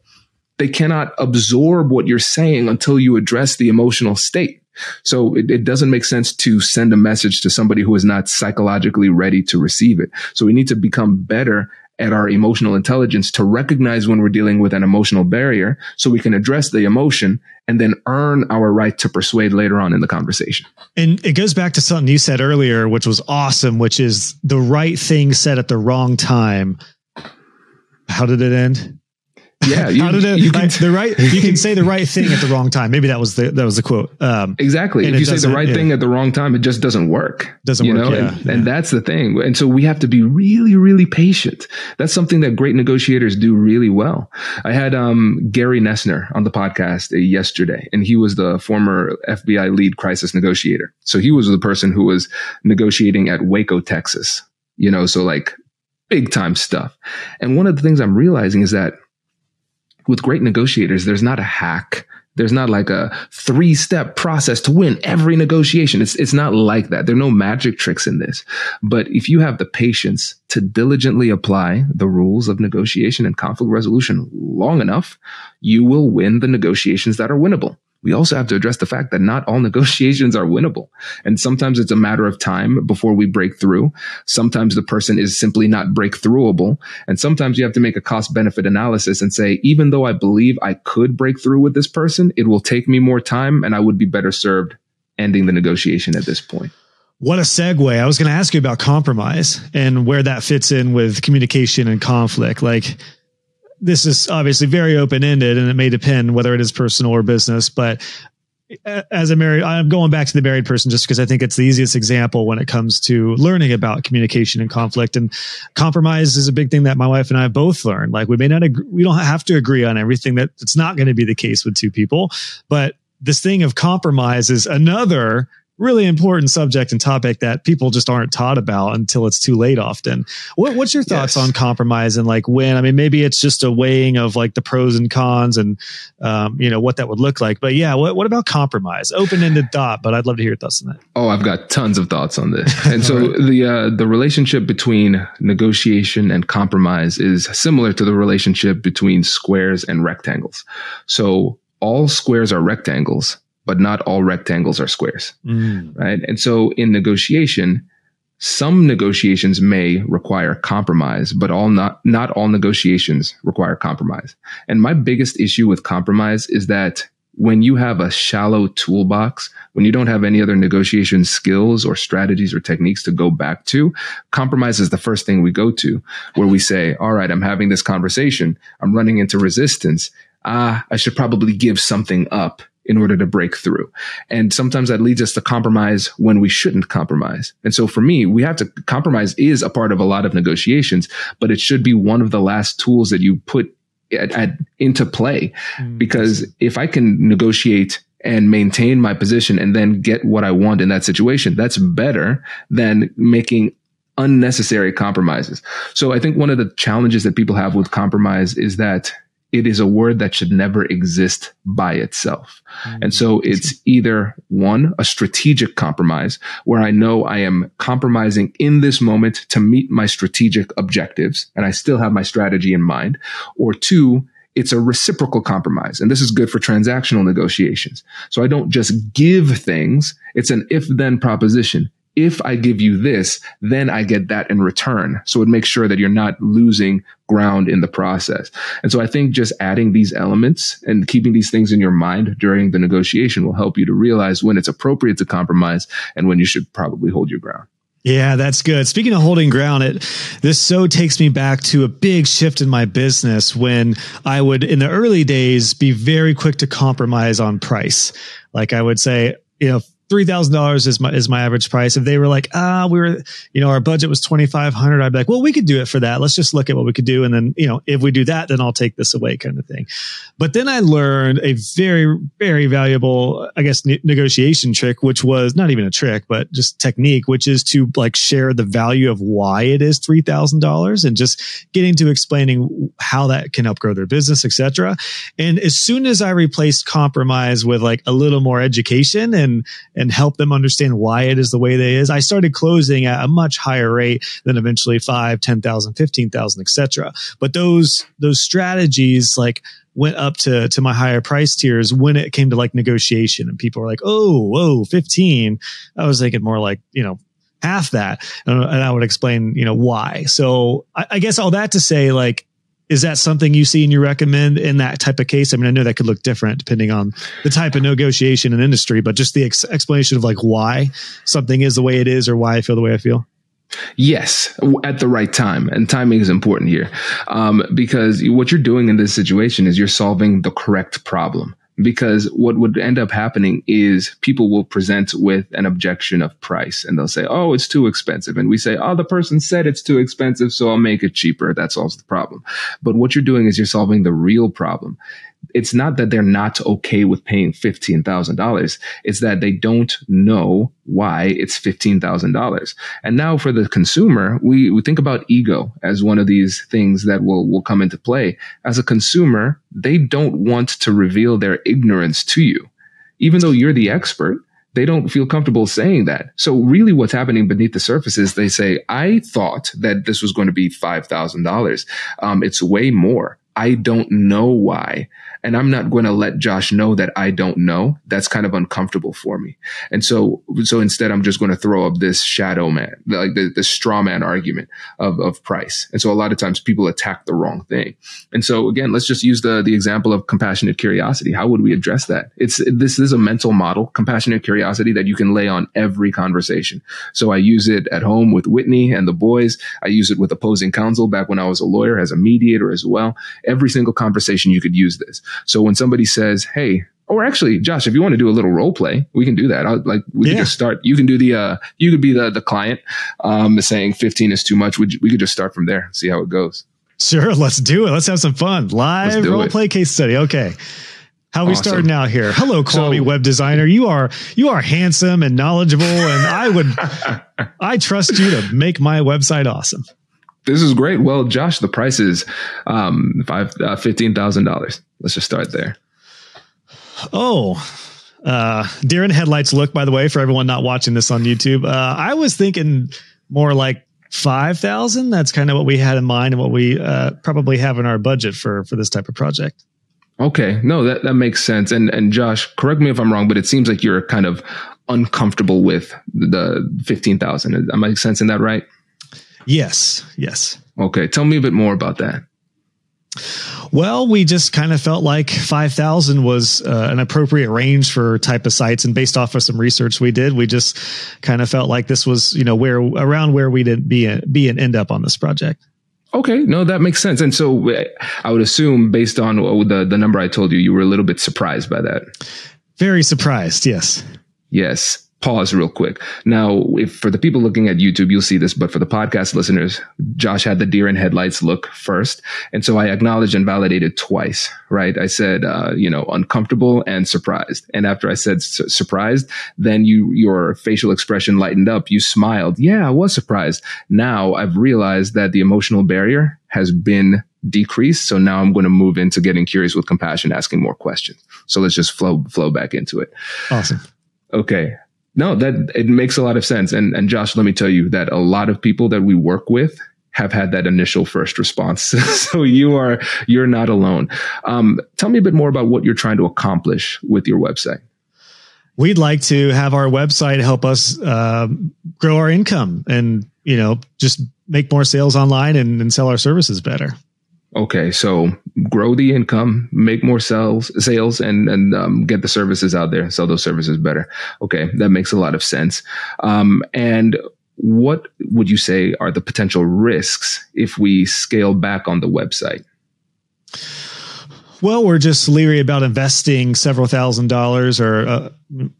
They cannot absorb what you're saying until you address the emotional state. So it, it, doesn't make sense to send a message to somebody who is not psychologically ready to receive it. So we need to become better at our emotional intelligence to recognize when we're dealing with an emotional barrier so we can address the emotion and then earn our right to persuade later on in the conversation. And it goes back to something you said earlier, which was awesome, which is the right thing said at the wrong time. How did it end? Yeah, you, how did it? You can, like, the right. You can say the right thing at the wrong time. Maybe that was the that was the quote. Um, exactly. If you say the right yeah. thing at the wrong time, it just doesn't work. Doesn't you work. Know? Yeah, and, yeah. and that's the thing. And so we have to be really, really patient. That's something that great negotiators do really well. I had um, Gary Noesner on the podcast yesterday, and he was the former FBI lead crisis negotiator. So he was the person who was negotiating at Waco, Texas. You know, so like big time stuff. And one of the things I'm realizing is that with great negotiators, there's not a hack. There's not like a three step process to win every negotiation. It's, it's not like that. There are no magic tricks in this. But if you have the patience to diligently apply the rules of negotiation and conflict resolution long enough, you will win the negotiations that are winnable we also have to address the fact that not all negotiations are winnable. And sometimes it's a matter of time before we break through. Sometimes the person is simply not breakthroughable. And sometimes you have to make a cost benefit analysis and say, even though I believe I could break through with this person, it will take me more time and I would be better served ending the negotiation at this point. What a segue. I was going to ask you about compromise and where that fits in with communication and conflict. Like, this is obviously very open ended and it may depend whether it is personal or business, but uh, as a married, I'm going back to the married person just because I think it's the easiest example when it comes to learning about communication and conflict. And compromise is a big thing that my wife and I both learned. Like we may not, agree, we don't have to agree on everything. That it's not going to be the case with two people, but this thing of compromise is another really important subject and topic that people just aren't taught about until it's too late often. What, what's your thoughts yes. on compromise and like when, I mean, maybe it's just a weighing of like the pros and cons and, um, you know, what that would look like. But yeah, what, what about compromise? Open ended thought, but I'd love to hear your thoughts on that. Oh, I've got tons of thoughts on this. And so right. the, uh, the relationship between negotiation and compromise is similar to the relationship between squares and rectangles. So all squares are rectangles but not all rectangles are squares. Mm. Right. And so in negotiation, some negotiations may require compromise, but all not, not all negotiations require compromise. And my biggest issue with compromise is that when you have a shallow toolbox, when you don't have any other negotiation skills or strategies or techniques to go back to, compromise is the first thing we go to, where we say, all right, I'm having this conversation. I'm running into resistance. Ah, I should probably give something up in order to break through. And sometimes that leads us to compromise when we shouldn't compromise. And so for me, we have to compromise is a part of a lot of negotiations, but it should be one of the last tools that you put at, at, into play. Mm, because if I can negotiate and maintain my position and then get what I want in that situation, that's better than making unnecessary compromises. So I think one of the challenges that people have with compromise is that it is a word that should never exist by itself. Mm-hmm. And so it's either one, a strategic compromise where I know I am compromising in this moment to meet my strategic objectives and I still have my strategy in mind, or two, it's a reciprocal compromise. And this is good for transactional negotiations. So I don't just give things. It's an if then proposition if I give you this, then I get that in return. So it makes sure that you're not losing ground in the process. And so I think just adding these elements and keeping these things in your mind during the negotiation will help you to realize when it's appropriate to compromise and when you should probably hold your ground. Yeah, that's good. Speaking of holding ground, it this so takes me back to a big shift in my business when I would in the early days be very quick to compromise on price. Like I would say, you know, three thousand dollars is my is my average price. If they were like, ah, we were, you know, our budget was twenty five hundred, I'd be like, well, we could do it for that. Let's just look at what we could do, and then you know, if we do that, then I'll take this away, kind of thing. But then I learned a very very valuable, I guess, ne- negotiation trick, which was not even a trick, but just technique, which is to like share the value of why it is three thousand dollars, and just getting to explaining how that can help grow their business, etc. And as soon as I replaced compromise with like a little more education and and help them understand why it is the way they is. I started closing at a much higher rate than eventually five, 10,000, 15,000, etc. But those, those strategies like went up to, to my higher price tiers when it came to like negotiation and people were like, Oh, whoa, 15. I was thinking more like, you know, half that. And, I would explain, you know, why. So I, I guess all that to say, like, is that something you see and you recommend in that type of case? I mean, I know that could look different depending on the type of negotiation and industry, but just the ex- explanation of like why something is the way it is or why I feel the way I feel. Yes, at the right time. And timing is important here um, because what you're doing in this situation is you're solving the correct problem because what would end up happening is people will present with an objection of price and they'll say, Oh, it's too expensive. And we say, Oh, the person said it's too expensive. So I'll make it cheaper. That solves the problem. But what you're doing is you're solving the real problem it's not that they're not okay with paying $15,000. It's that they don't know why it's $15,000. And now for the consumer, we, we think about ego as one of these things that will, will come into play. As a consumer, they don't want to reveal their ignorance to you. Even though you're the expert, they don't feel comfortable saying that. So really what's happening beneath the surface is they say, I thought that this was going to be $5,000. Um, it's way more. I don't know why. And I'm not going to let Josh know that I don't know. That's kind of uncomfortable for me. And so, so instead, I'm just going to throw up this shadow man, like the, the straw man argument of, of price. And so a lot of times people attack the wrong thing. And so again, let's just use the, the example of compassionate curiosity. How would we address that? It's, this is a mental model, compassionate curiosity that you can lay on every conversation. So I use it at home with Whitney and the boys. I use it with opposing counsel back when I was a lawyer as a mediator as well. Every single conversation you could use this. So when somebody says, Hey, or actually, Josh, if you want to do a little role play, we can do that. I'll, like we yeah. can just start. You can do the. Uh, you could be the the client, um, saying fifteen is too much. We we could just start from there, see how it goes. Sure, let's do it. Let's have some fun. Live role it. play case study. Okay. How we awesome. starting out here? Hello, quality so, web designer. You are you are handsome and knowledgeable, and I would I trust you to make my website awesome. This is great. Well, Josh, the price is um, five uh, fifteen thousand dollars. Let's just start there. Oh, uh, deer in headlights look. By the way, for everyone not watching this on YouTube, uh, I was thinking more like five thousand. That's kind of what we had in mind and what we uh, probably have in our budget for for this type of project. Okay, no, that that makes sense. And and Josh, correct me if I'm wrong, but it seems like you're kind of uncomfortable with the fifteen thousand. Am I sensing that right? Yes. Yes. Okay. Tell me a bit more about that. Well, we just kind of felt like 5,000 was uh, an appropriate range for type of sites. And based off of some research we did, we just kind of felt like this was, you know, where around where we'd be, be and end up on this project. Okay, no, that makes sense. And so I would assume based on the, the number I told you, you were a little bit surprised by that. Very surprised. Yes. Yes. Pause real quick. Now, if for the people looking at YouTube, you'll see this, but for the podcast listeners, Josh had the deer in headlights look first. And so I acknowledged and validated twice, right? I said, uh, you know, uncomfortable and surprised. And after I said su- surprised, then you, your facial expression lightened up. You smiled. Yeah, I was surprised. Now I've realized that the emotional barrier has been decreased. So now I'm going to move into getting curious with compassion, asking more questions. So let's just flow, flow back into it. Awesome. Okay. No, that it makes a lot of sense. And and Josh, let me tell you that a lot of people that we work with have had that initial first response. so you are you're not alone. Um, tell me a bit more about what you're trying to accomplish with your website. We'd like to have our website help us uh, grow our income and you know just make more sales online and, and sell our services better. Okay, so grow the income, make more sales, sales, and and um, get the services out there, sell those services better. Okay, that makes a lot of sense. Um, and what would you say are the potential risks if we scale back on the website? Well, we're just leery about investing several thousand dollars or uh,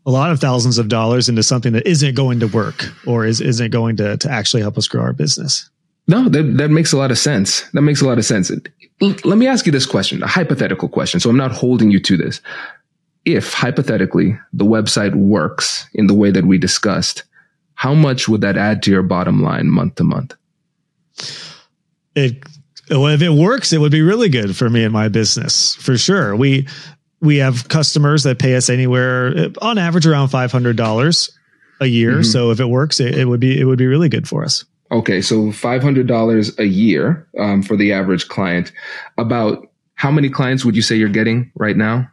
a lot of thousands of dollars into something that isn't going to work or is, isn't going to, to actually help us grow our business. No, that, that makes a lot of sense. That makes a lot of sense. Let me ask you this question, a hypothetical question. So I'm not holding you to this. If hypothetically the website works in the way that we discussed, how much would that add to your bottom line month to month? It, if it works, it would be really good for me and my business for sure. We, we have customers that pay us anywhere on average around $500 a year. Mm-hmm. So if it works, it, it would be, it would be really good for us. Okay, so five hundred dollars a year um, for the average client. About how many clients would you say you're getting right now?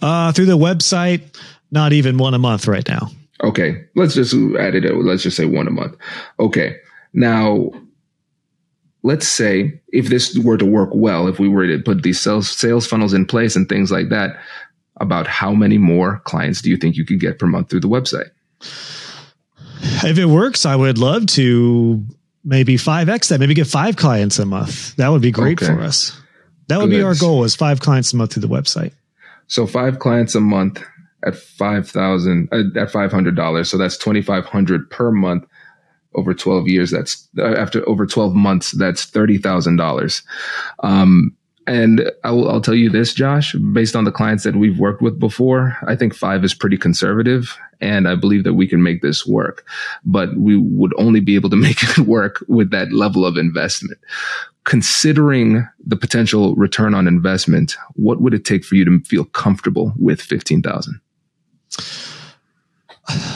Uh, through the website, not even one a month right now. Okay, let's just add it. Let's just say one a month. Okay, now let's say if this were to work well, if we were to put these sales sales funnels in place and things like that, about how many more clients do you think you could get per month through the website? If it works, I would love to maybe 5x that, maybe get five clients a month. That would be great okay. for us. That would Good. be our goal is five clients a month through the website. So five clients a month at 5,000 uh, at $500. So that's 2,500 per month over 12 years. That's uh, after over 12 months. That's $30,000. Um, and I'll, I'll, tell you this, Josh, based on the clients that we've worked with before, I think five is pretty conservative. And I believe that we can make this work, but we would only be able to make it work with that level of investment. Considering the potential return on investment, what would it take for you to feel comfortable with 15,000?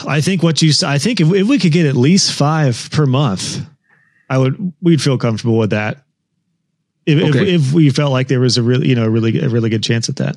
I think what you, I think if, if we could get at least five per month, I would, we'd feel comfortable with that if, okay. if, if we felt like there was a really, you know, a really, a really good chance at that.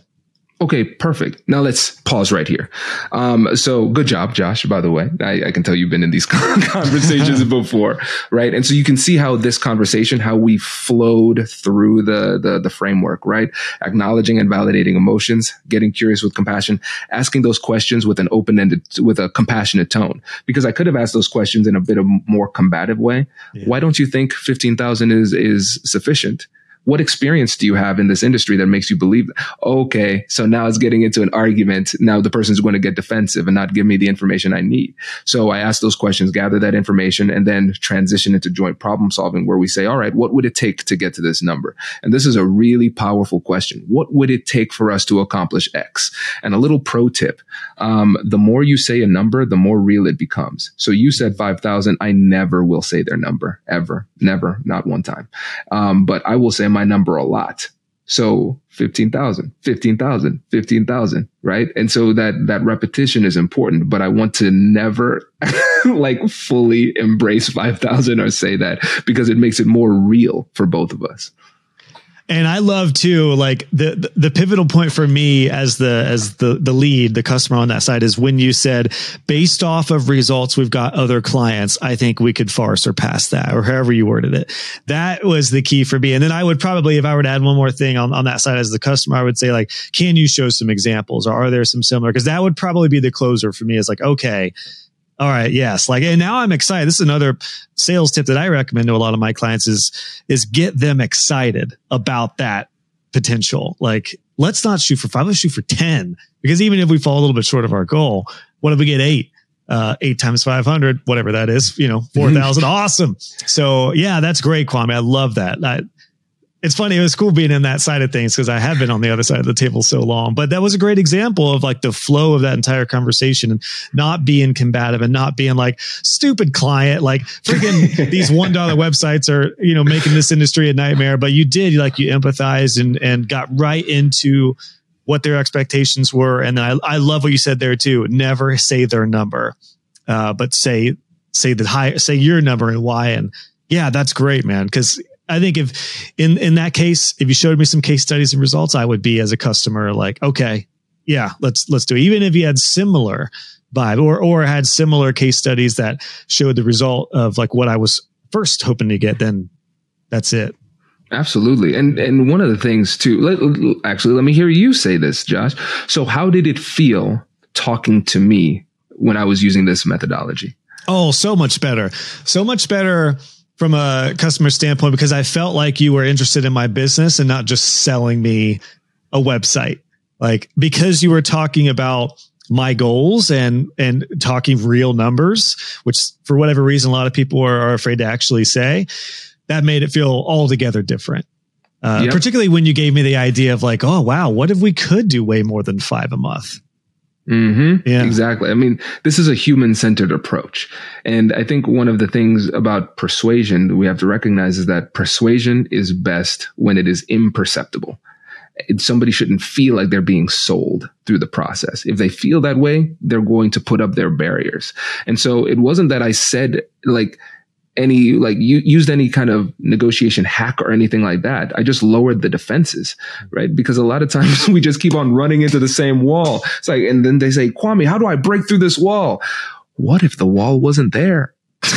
Okay, perfect. Now let's pause right here. Um, so good job, Josh, by the way. I, I can tell you've been in these conversations before, right? And so you can see how this conversation, how we flowed through the, the, the framework, right? Acknowledging and validating emotions, getting curious with compassion, asking those questions with an open-ended, with a compassionate tone. Because I could have asked those questions in a bit of more combative way. Yeah. Why don't you think 15,000 is, is sufficient? What experience do you have in this industry that makes you believe that? okay so now it's getting into an argument. Now the person's going to get defensive and not give me the information i need. So i ask those questions gather that information and then transition into joint problem solving where we say all right what would it take to get to this number? And this is a really powerful question. What would it take for us to accomplish x? And a little pro tip um, the more you say a number the more real it becomes. So you said 5000 i never will say their number ever never not one time. Um, but i will say my number a lot. So 15,000, 15,000, 15,000, right? And so that, that repetition is important, but I want to never like fully embrace 5,000 or say that because it makes it more real for both of us. And I love too, like the, the, pivotal point for me as the as the the lead, the customer on that side is when you said, based off of results, we've got other clients. I think we could far surpass that, or however you worded it. That was the key for me. And then I would probably, if I were to add one more thing on, on that side as the customer, I would say like, can you show some examples, or are there some similar? Because that would probably be the closer for me. Is like, okay, all right. Yes. Like, and now I'm excited. This is another sales tip that I recommend to a lot of my clients is, is get them excited about that potential. Like, let's not shoot for five. Let's shoot for 10 because even if we fall a little bit short of our goal, what if we get eight? uh, eight times 500, whatever that is, you know, 4,000. awesome. So yeah, that's great, Kwame. I love that. I, it's funny. It was cool being in that side of things because I have been on the other side of the table so long. But that was a great example of like the flow of that entire conversation and not being combative and not being like stupid client, like freaking these one dollar websites are you know making this industry a nightmare. But you did like you empathized and and got right into what their expectations were. And I I love what you said there too. Never say their number, uh, but say say the high say your number and why and yeah, that's great, man. Because I think if in in that case, if you showed me some case studies and results, I would be as a customer like, okay, yeah, let's let's do it. Even if you had similar vibe or or had similar case studies that showed the result of like what I was first hoping to get, then that's it. Absolutely. And and one of the things too, let, actually, let me hear you say this, Josh. So how did it feel talking to me when I was using this methodology? Oh, so much better. So much better from a customer standpoint because I felt like you were interested in my business and not just selling me a website. Like because you were talking about my goals and and talking real numbers, which for whatever reason a lot of people are, are afraid to actually say, that made it feel altogether different. Uh, yep. Particularly when you gave me the idea of like, oh wow, what if we could do way more than five a month? Mm-hmm. Yeah. Exactly. I mean, this is a human centered approach. And I think one of the things about persuasion we have to recognize is that persuasion is best when it is imperceptible. somebody shouldn't feel like they're being sold through the process. If they feel that way, they're going to put up their barriers. And so it wasn't that I said like, any like you used any kind of negotiation hack or anything like that. I just lowered the defenses, right? Because a lot of times we just keep on running into the same wall. It's like, and then they say, Kwame, how do I break through this wall? What if the wall wasn't there?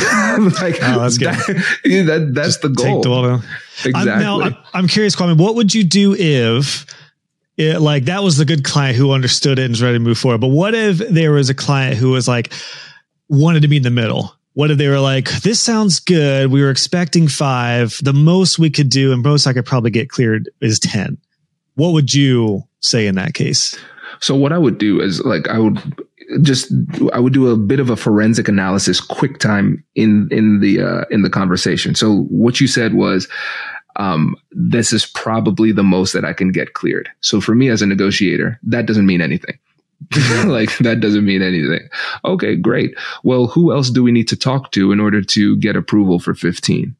like oh, that's. That, that that's just the goal. The exactly. I'm, now, I'm, I'm curious, Kwame, what would you do if it, like that was the good client who understood it and was ready to move forward? But what if there was a client who was like wanted to be in the middle? What if they were like, this sounds good. We were expecting five. The most we could do and most I could probably get cleared is 10. What would you say in that case? So what I would do is like, I would just, I would do a bit of a forensic analysis quick time in, in the, uh, in the conversation. So what you said was, um, this is probably the most that I can get cleared. So for me as a negotiator, that doesn't mean anything. like that doesn't mean anything. Okay, great. Well, who else do we need to talk to in order to get approval for 15?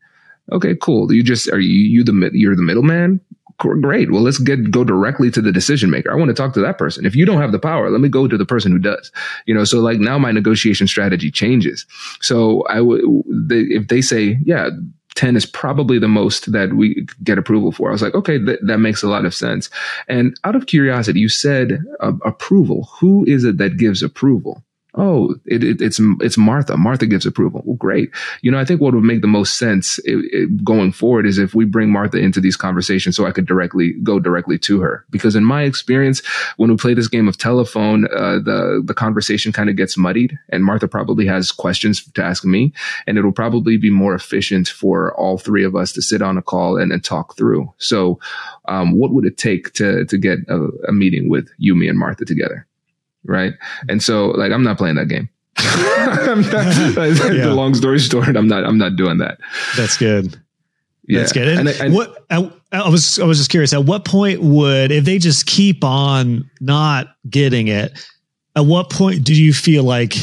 Okay, cool. You just are you you the you're the middleman? Great. Well, let's get go directly to the decision maker. I want to talk to that person. If you don't have the power, let me go to the person who does. You know, so like now my negotiation strategy changes. So I would if they say, yeah, 10 is probably the most that we get approval for. I was like, okay, th- that makes a lot of sense. And out of curiosity, you said uh, approval. Who is it that gives approval? Oh, it, it, it's it's Martha. Martha gives approval. Well, great. You know, I think what would make the most sense it, going forward is if we bring Martha into these conversations, so I could directly go directly to her. Because in my experience, when we play this game of telephone, uh, the the conversation kind of gets muddied, and Martha probably has questions to ask me, and it'll probably be more efficient for all three of us to sit on a call and, and talk through. So, um, what would it take to to get a, a meeting with you, me, and Martha together? Right? And so like I'm not playing that game. not, yeah. The long story short, I'm not I'm not doing that. That's good. Yeah. That's good. And, and, and what I, I, was I was just curious. At what point would if they just keep on not getting it? At what point do you feel like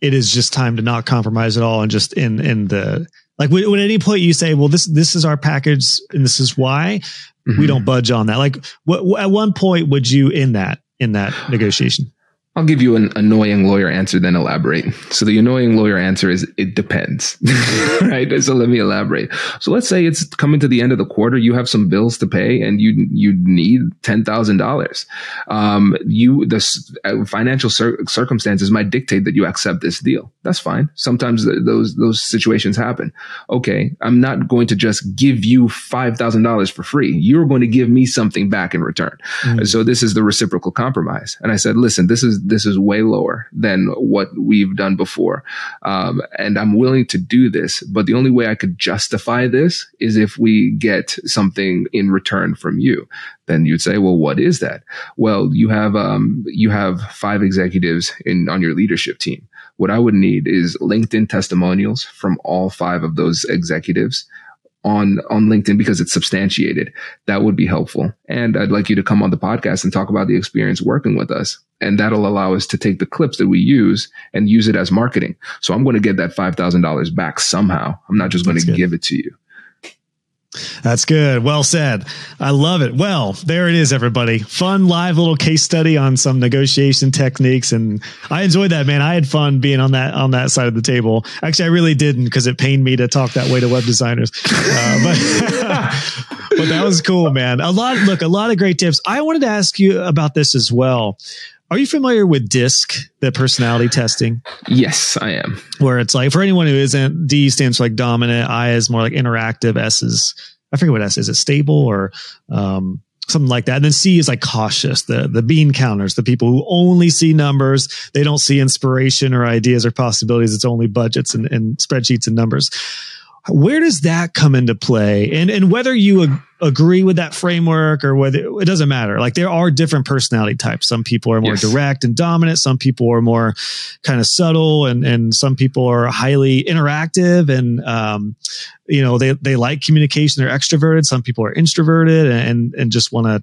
it is just time to not compromise at all and just in in the like? Would, would at any point you say, "Well, this this is our package and this is why mm-hmm. we don't budge on that"? Like, what at one point would you in that in that negotiation? I'll give you an annoying lawyer answer, then elaborate. So the annoying lawyer answer is it depends, right? So let me elaborate. So let's say it's coming to the end of the quarter. You have some bills to pay and you, you need $10,000. Um, you, the uh, financial cir- circumstances might dictate that you accept this deal. That's fine. Sometimes th- those, those situations happen. Okay. I'm not going to just give you $5,000 for free. You're going to give me something back in return. Mm. So this is the reciprocal compromise. And I said, listen, this is this is way lower than what we've done before. Um, and I'm willing to do this, but the only way I could justify this is if we get something in return from you. Then you'd say, well, what is that? Well, you have, um, you have five executives in, on your leadership team. what I would need is LinkedIn testimonials from all five of those executives on on LinkedIn because it's substantiated. That would be helpful. And I'd like you to come on the podcast and talk about the experience working with us. And that'll allow us to take the clips that we use and use it as marketing. So I'm going to get that $5,000 back somehow. I'm not just going to give it to you. That's good. Well said. I love it. Well, there it is, everybody. Fun live little case study on some negotiation techniques, and I enjoyed that, man. I had fun being on that on that side of the table. Actually, I really didn't because it pained me to talk that way to web designers. Uh, but but that was cool, man. A lot. Look, a lot of great tips. I wanted to ask you about this as well. Are you familiar with DISC, the personality testing? Yes, I am. Where it's like for anyone who isn't, D stands for like dominant, I is more like interactive, S is I forget what S is. is It stable or um, something like that. And then C is like cautious, the the bean counters, the people who only see numbers. They don't see inspiration or ideas or possibilities. It's only budgets and, and spreadsheets and numbers. Where does that come into play? And and whether you ag- agree with that framework or whether it doesn't matter. Like there are different personality types. Some people are more yes. direct and dominant. Some people are more kind of subtle, and and some people are highly interactive and um, you know they they like communication. They're extroverted. Some people are introverted and and just want to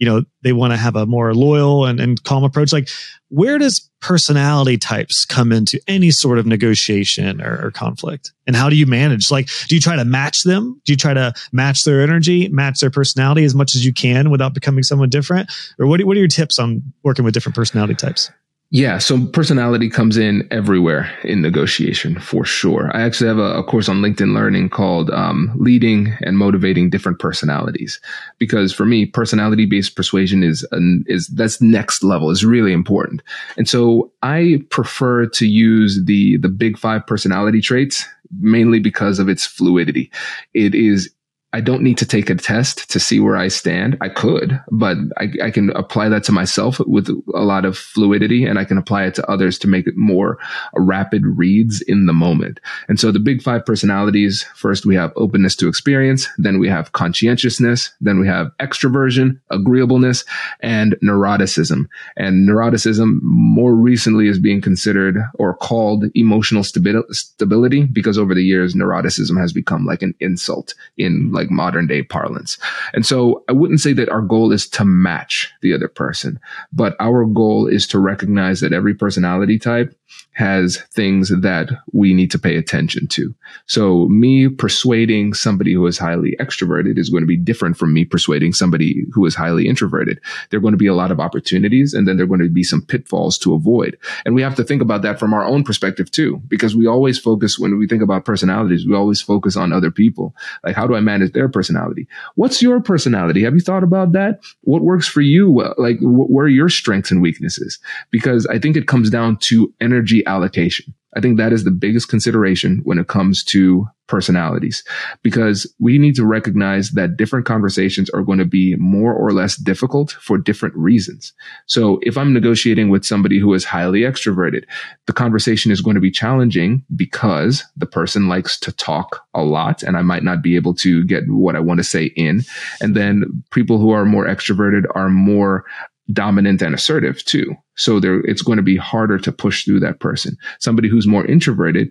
you know they want to have a more loyal and, and calm approach. Like where does personality types come into any sort of negotiation or, or, conflict? And how do you manage? Like do you try to match them? Do you try to match their energy match their personality as much as you can without becoming someone different? Or what, what are your tips on working with different personality types yeah, so personality comes in everywhere in negotiation for sure. I actually have a, a course on LinkedIn Learning called um, "Leading and Motivating Different Personalities," because for me, personality based persuasion is an, is that's next level. is really important, and so I prefer to use the the big five personality traits mainly because of its fluidity. It is I don't need to take a test to see where I stand. I could, but I, I, can apply that to myself with a lot of fluidity and I can apply it to others to make it more rapid reads in the moment. And so the big five personalities, first we have openness to experience. Then we have conscientiousness. Then we have extroversion, agreeableness and neuroticism. And neuroticism more recently is being considered or called emotional stability because over the years, neuroticism has become like an insult in like modern day parlance. And so I wouldn't say that our goal is to match the other person, but our goal is to recognize that every personality type has things that we need to pay attention to. So me persuading somebody who is highly extroverted is going to be different from me persuading somebody who is highly introverted. There are going to be a lot of opportunities and then there are going to be some pitfalls to avoid. And we have to think about that from our own perspective too, because we always focus when we think about personalities, we always focus on other people. Like, how do I manage their personality? What's your personality? Have you thought about that? What works for you? Like, where are your strengths and weaknesses? Because I think it comes down to energy allocation. I think that is the biggest consideration when it comes to personalities because we need to recognize that different conversations are going to be more or less difficult for different reasons. So if I'm negotiating with somebody who is highly extroverted, the conversation is going to be challenging because the person likes to talk a lot and I might not be able to get what I want to say in. And then people who are more extroverted are more dominant and assertive too. So there, it's going to be harder to push through that person. Somebody who's more introverted,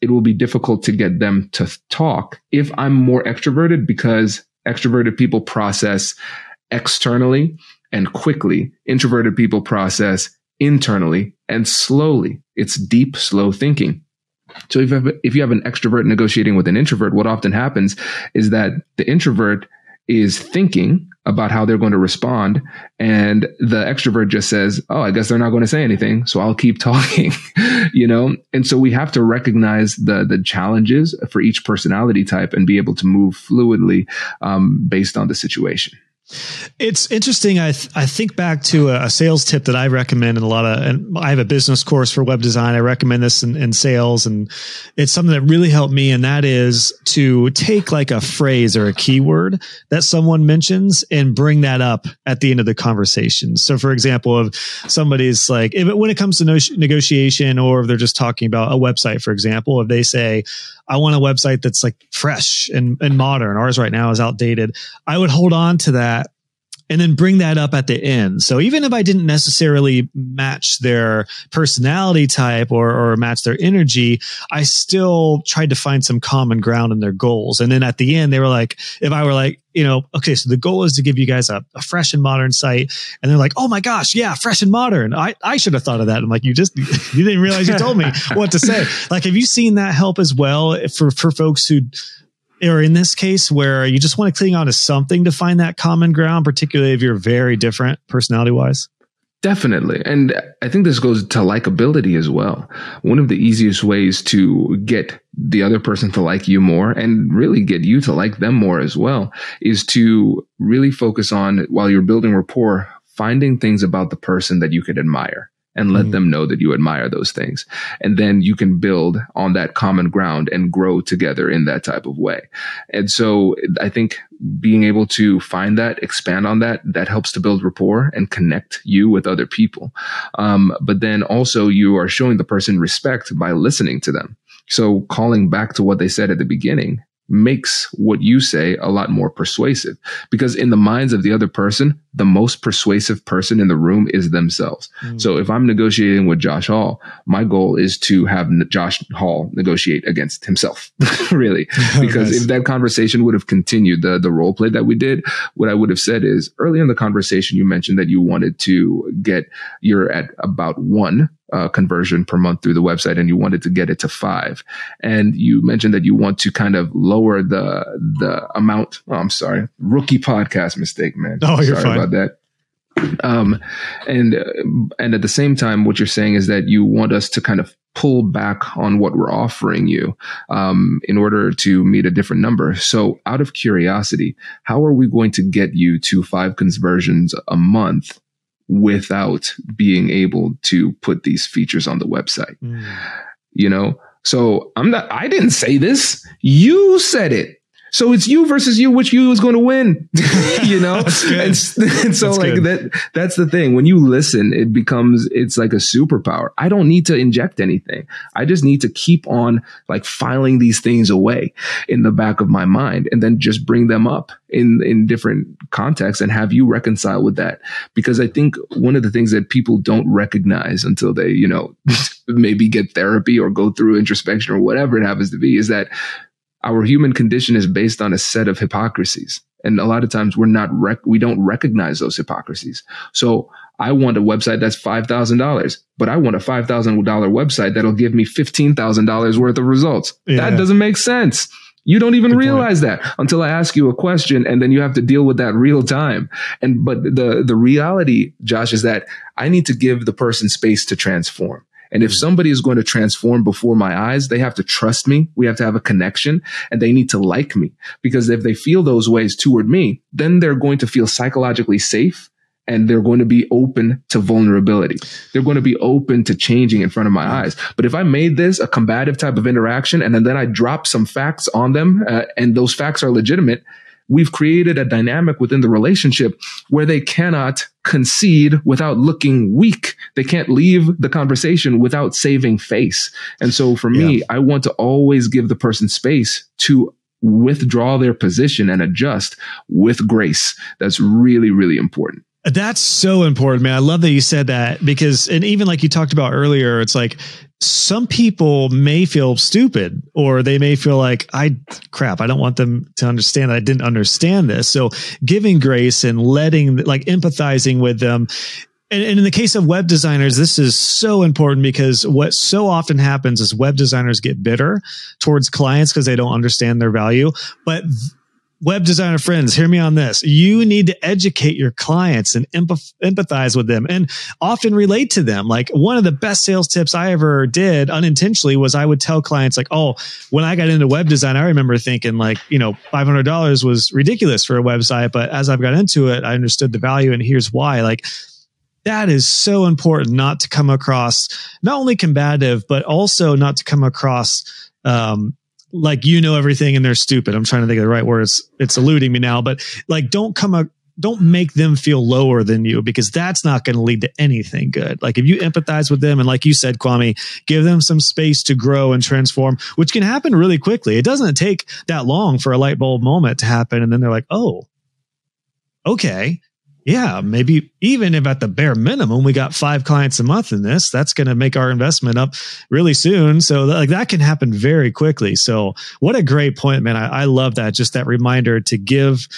it will be difficult to get them to talk if I'm more extroverted because extroverted people process externally and quickly. Introverted people process internally and slowly. It's deep, slow thinking. So if if you have an extrovert negotiating with an introvert, what often happens is that the introvert is thinking about how they're going to respond. And the extrovert just says, Oh, I guess they're not going to say anything. So I'll keep talking, you know? And so we have to recognize the, the challenges for each personality type and be able to move fluidly, um, based on the situation. It's interesting. I th- I think back to a, a, sales tip that I recommend in a lot of, and I have a business course for web design. I recommend this in, in sales, and it's something that really helped me. And that is to take like a phrase or a keyword that someone mentions and bring that up at the end of the conversation. So, for example, if somebody's like, if it, when it comes to no- negotiation, or if they're just talking about a website, for example, if they say, I want a website that's like fresh and, and modern. Ours right now is outdated. I would hold on to that and then bring that up at the end. So even if I didn't necessarily match their personality type or, or match their energy, I still tried to find some common ground in their goals. And then at the end, they were like, if I were like, you know, okay, so the goal is to give you guys a, a fresh and modern site. And they're like, oh my gosh, yeah, fresh and modern. I, I should have thought of that. I'm like, you just, you didn't realize you told me what to say. Like, have you seen that help as well for, for folks who, or in this case where you just want to cling on to something to find that common ground, particularly if you're very different personality wise? Definitely. And I think this goes to likability as well. One of the easiest ways to get the other person to like you more and really get you to like them more as well is to really focus on while you're building rapport, finding things about the person that you could admire and let mm. them know that you admire those things. And then you can build on that common ground and grow together in that type of way. And so I think being able to find that, expand on that, that helps to build rapport and connect you with other people. Um, but then also you are showing the person respect by listening to them. So calling back to what they said at the beginning, makes what you say a lot more persuasive because in the minds of the other person, the most persuasive person in the room is themselves. Mm. So if I'm negotiating with Josh Hall, my goal is to have Josh Hall negotiate against himself, really, because nice. if that conversation would have continued the, the role play that we did, what I would have said is early in the conversation, you mentioned that you wanted to get, you're at about one uh, conversion per month through the website and you wanted to get it to five. And you mentioned that you want to kind of lower the, the amount. Oh, I'm sorry. Rookie podcast mistake, man. Oh, you're sorry fine. About that. Um, and, and at the same time, what you're saying is that you want us to kind of pull back on what we're offering you, um, in order to meet a different number. So out of curiosity, how are we going to get you to five conversions a month without being able to put these features on the website. Mm. You know, so I'm not, I didn't say this. You said it. So it's you versus you, which you is going to win, you know? and, and, so that's like good. that, that's the thing. When you listen, it becomes, it's like a superpower. I don't need to inject anything. I just need to keep on like filing these things away in the back of my mind and then just bring them up in, in different contexts and have you reconcile with that. Because I think one of the things that people don't recognize until they, you know, maybe get therapy or go through introspection or whatever it happens to be is that our human condition is based on a set of hypocrisies. And a lot of times we're not, rec- we don't recognize those hypocrisies. So I want a website that's $5,000, but I want a $5,000 website that'll give me $15,000 worth of results. Yeah. That doesn't make sense. You don't even Good realize point. that until I ask you a question and then you have to deal with that real time. And, but the, the reality, Josh, is that I need to give the person space to transform. And if hmm. somebody is going to transform before my eyes, they have to trust me. We have to have a connection and they need to like me because if they feel those ways toward me, then they're going to feel psychologically safe and they're going to be open to vulnerability. They're going to be open to changing in front of my hmm. eyes. But if I made this a combative type of interaction and then I drop some facts on them uh, and those facts are legitimate, we've created a dynamic within the relationship where they cannot concede without looking weak. They can't leave the conversation without saving face. And so for yeah. me, I want to always give the person space to withdraw their position and adjust with grace. That's really, really important. That's so important, man. I love that you said that because, and even like you talked about earlier, it's like some people may feel stupid or they may feel like I crap, I don't want them to understand that I didn't understand this. So giving grace and letting like empathizing with them. And, in the case of web designers, this is so important because what so often happens is web designers get bitter towards clients because they don't understand their value. But web designer friends, hear me on this. You need to educate your clients and empathize with them and often relate to them. Like one of the best sales tips I ever did unintentionally was I would tell clients like, Oh, when I got into web design, I remember thinking like, you know, $500 was ridiculous for a website. But as I've got into it, I understood the value and here's why. Like, that is so important not to come across not only combative, but also not to come across um, like you know everything and they're stupid. I'm trying to think of the right words. It's eluding me now, but like don't come up don't make them feel lower than you because that's not going to lead to anything good. Like if you empathize with them and like you said, Kwame, give them some space to grow and transform, which can happen really quickly. It doesn't take that long for a light bulb moment to happen. And then they're like, Oh, okay. Yeah, maybe even if at the bare minimum we got five clients a month in this, that's going to make our investment up really soon. So like that can happen very quickly. So what a great point, man. I, I love that. Just that reminder to give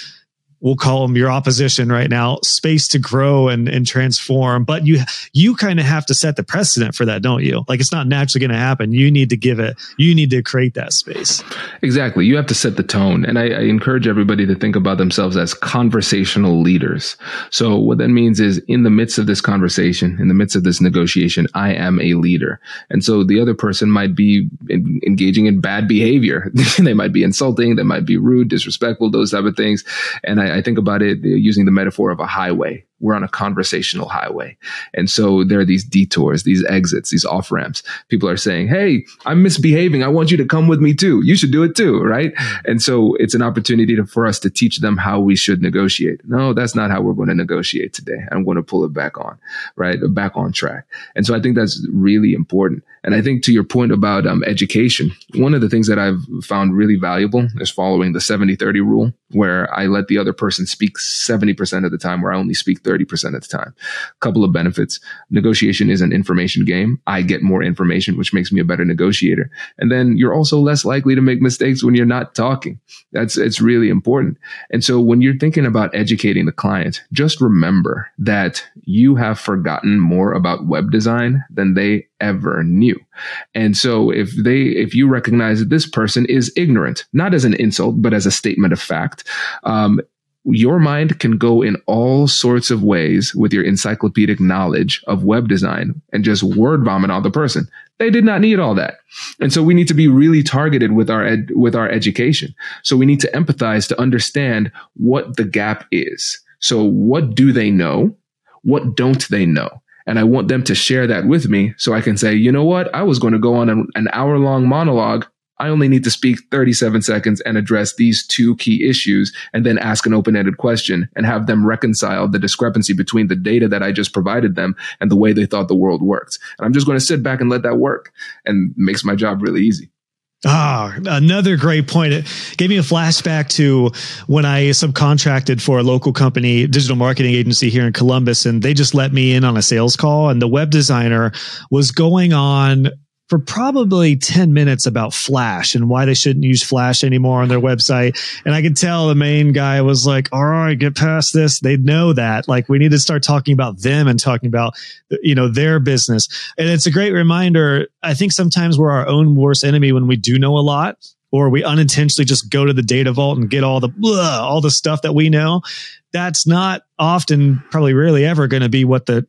we'll call them your opposition right now space to grow and, and transform. But you you kind of have to set the precedent for that don't you? Like it's not naturally going to happen. You need to give it you need to create that space. Exactly. You have to set the tone. And I, I encourage everybody to think about themselves as conversational leaders. So what that means is in the midst of this conversation in the midst of this negotiation i am a leader. And so the other person might be in, engaging in bad behavior. They might be insulting. They might be rude disrespectful those type of things. And i I, think about it uh, using the metaphor of a highway we're on a conversational highway. And so there are these detours, these exits, these off ramps. People are saying, Hey, I'm misbehaving. I want you to come with me too. You should do it too. Right. And so it's an opportunity to, for us to teach them how we should negotiate. No, that's not how we're going to negotiate today. I'm going to pull it back on, right? Back on track. And so I think that's really important. And I think to your point about um, education, one of the things that I've found really valuable is following the 70 30 rule, where I let the other person speak 70% of the time, where I only speak 30% of the time. Couple of benefits. Negotiation is an information game. I get more information, which makes me a better negotiator. And then you're also less likely to make mistakes when you're not talking. That's, it's really important. And so when you're thinking about educating the client, just remember that you have forgotten more about web design than they ever knew. And so if they, if you recognize that this person is ignorant, not as an insult, but as a statement of fact, um, your mind can go in all sorts of ways with your encyclopedic knowledge of web design and just word vomit on the person. They did not need all that. And so we need to be really targeted with our ed- with our education. So we need to empathize to understand what the gap is. So what do they know? What don't they know? And I want them to share that with me so I can say, you know what? I was going to go on an, an hour long monologue I only need to speak 37 seconds and address these two key issues and then ask an open ended question and have them reconcile the discrepancy between the data that I just provided them and the way they thought the world worked. And I'm just going to sit back and let that work and makes my job really easy. Ah, another great point. It gave me a flashback to when I subcontracted for a local company, digital marketing agency here in Columbus, and they just let me in on a sales call. And the web designer was going on for probably 10 minutes about Flash and why they shouldn't use Flash anymore on their website. And I could tell the main guy was like, all right, get past this. They know that. Like we need to start talking about them and talking about, you know, their business. And it's a great reminder. I think sometimes we're our own worst enemy when we do know a lot or we unintentionally just go to the data vault and get all the blah, all the stuff that we know. That's not often, probably rarely ever going to be what the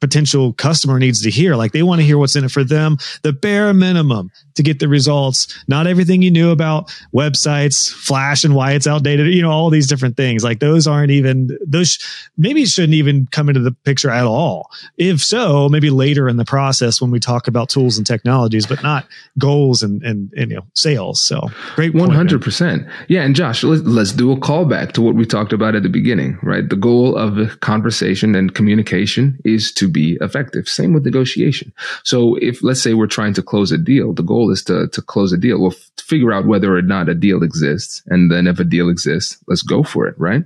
potential customer needs to hear. Like they want to hear what's in it for them, the bare minimum to get the results. Not everything you knew about websites, Flash and why it's outdated, you know, all these different things. Like those aren't even, those maybe shouldn't even come into the picture at all. If so, maybe later in the process when we talk about tools and technologies, but not goals and, and, and you know, sales. So great. 100%. yeah. And Josh, let's, let's do a callback to what we talked about at the beginning, right? The goal of the conversation and communication is to be effective. Same with negotiation. So if let's say we're trying to close a deal, the goal is to, to close a deal. We'll f- figure out whether or not a deal exists. And then if a deal exists, let's go for it, right?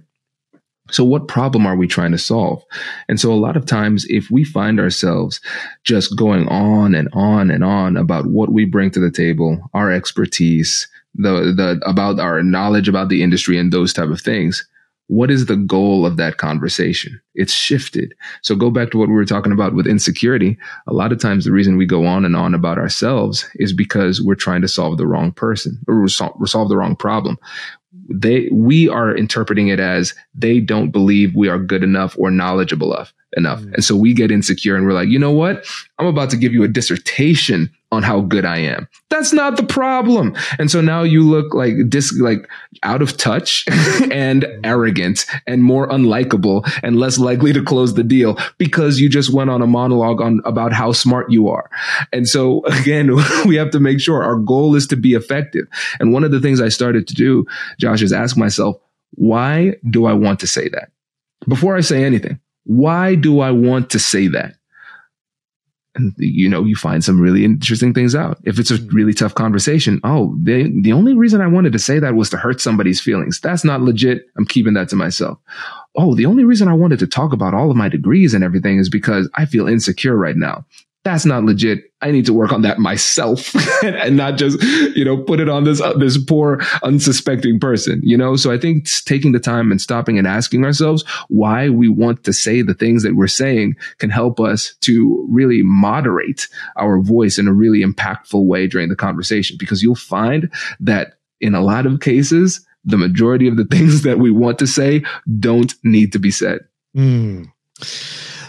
So what problem are we trying to solve? And so a lot of times, if we find ourselves just going on and on and on about what we bring to the table, our expertise, the, the, about our knowledge about the industry and those type of things, what is the goal of that conversation? It's shifted. So go back to what we were talking about with insecurity. A lot of times the reason we go on and on about ourselves is because we're trying to solve the wrong person or resolve, resolve the wrong problem. They, we are interpreting it as they don't believe we are good enough or knowledgeable enough enough. Mm. And so we get insecure and we're like, you know what? I'm about to give you a dissertation on how good I am. That's not the problem. And so now you look like dis, like out of touch and arrogant and more unlikable and less likely to close the deal because you just went on a monologue on about how smart you are. And so again, we have to make sure our goal is to be effective. And one of the things I started to do, Josh, is ask myself, why do I want to say that? Before I say anything, why do I want to say that? and you know you find some really interesting things out. If it's a mm-hmm. really tough conversation oh they, the only reason i wanted to say that was to hurt somebody's feelings. That's not legit. I'm keeping that to myself. Oh the only reason i wanted to talk about all of my degrees and everything is because i feel insecure right now that's not legit. I need to work on that myself and not just, you know, put it on this, uh, this poor unsuspecting person, you know? So I think taking the time and stopping and asking ourselves why we want to say the things that we're saying can help us to really moderate our voice in a really impactful way during the conversation, because you'll find that in a lot of cases, the majority of the things that we want to say don't need to be said. Mm.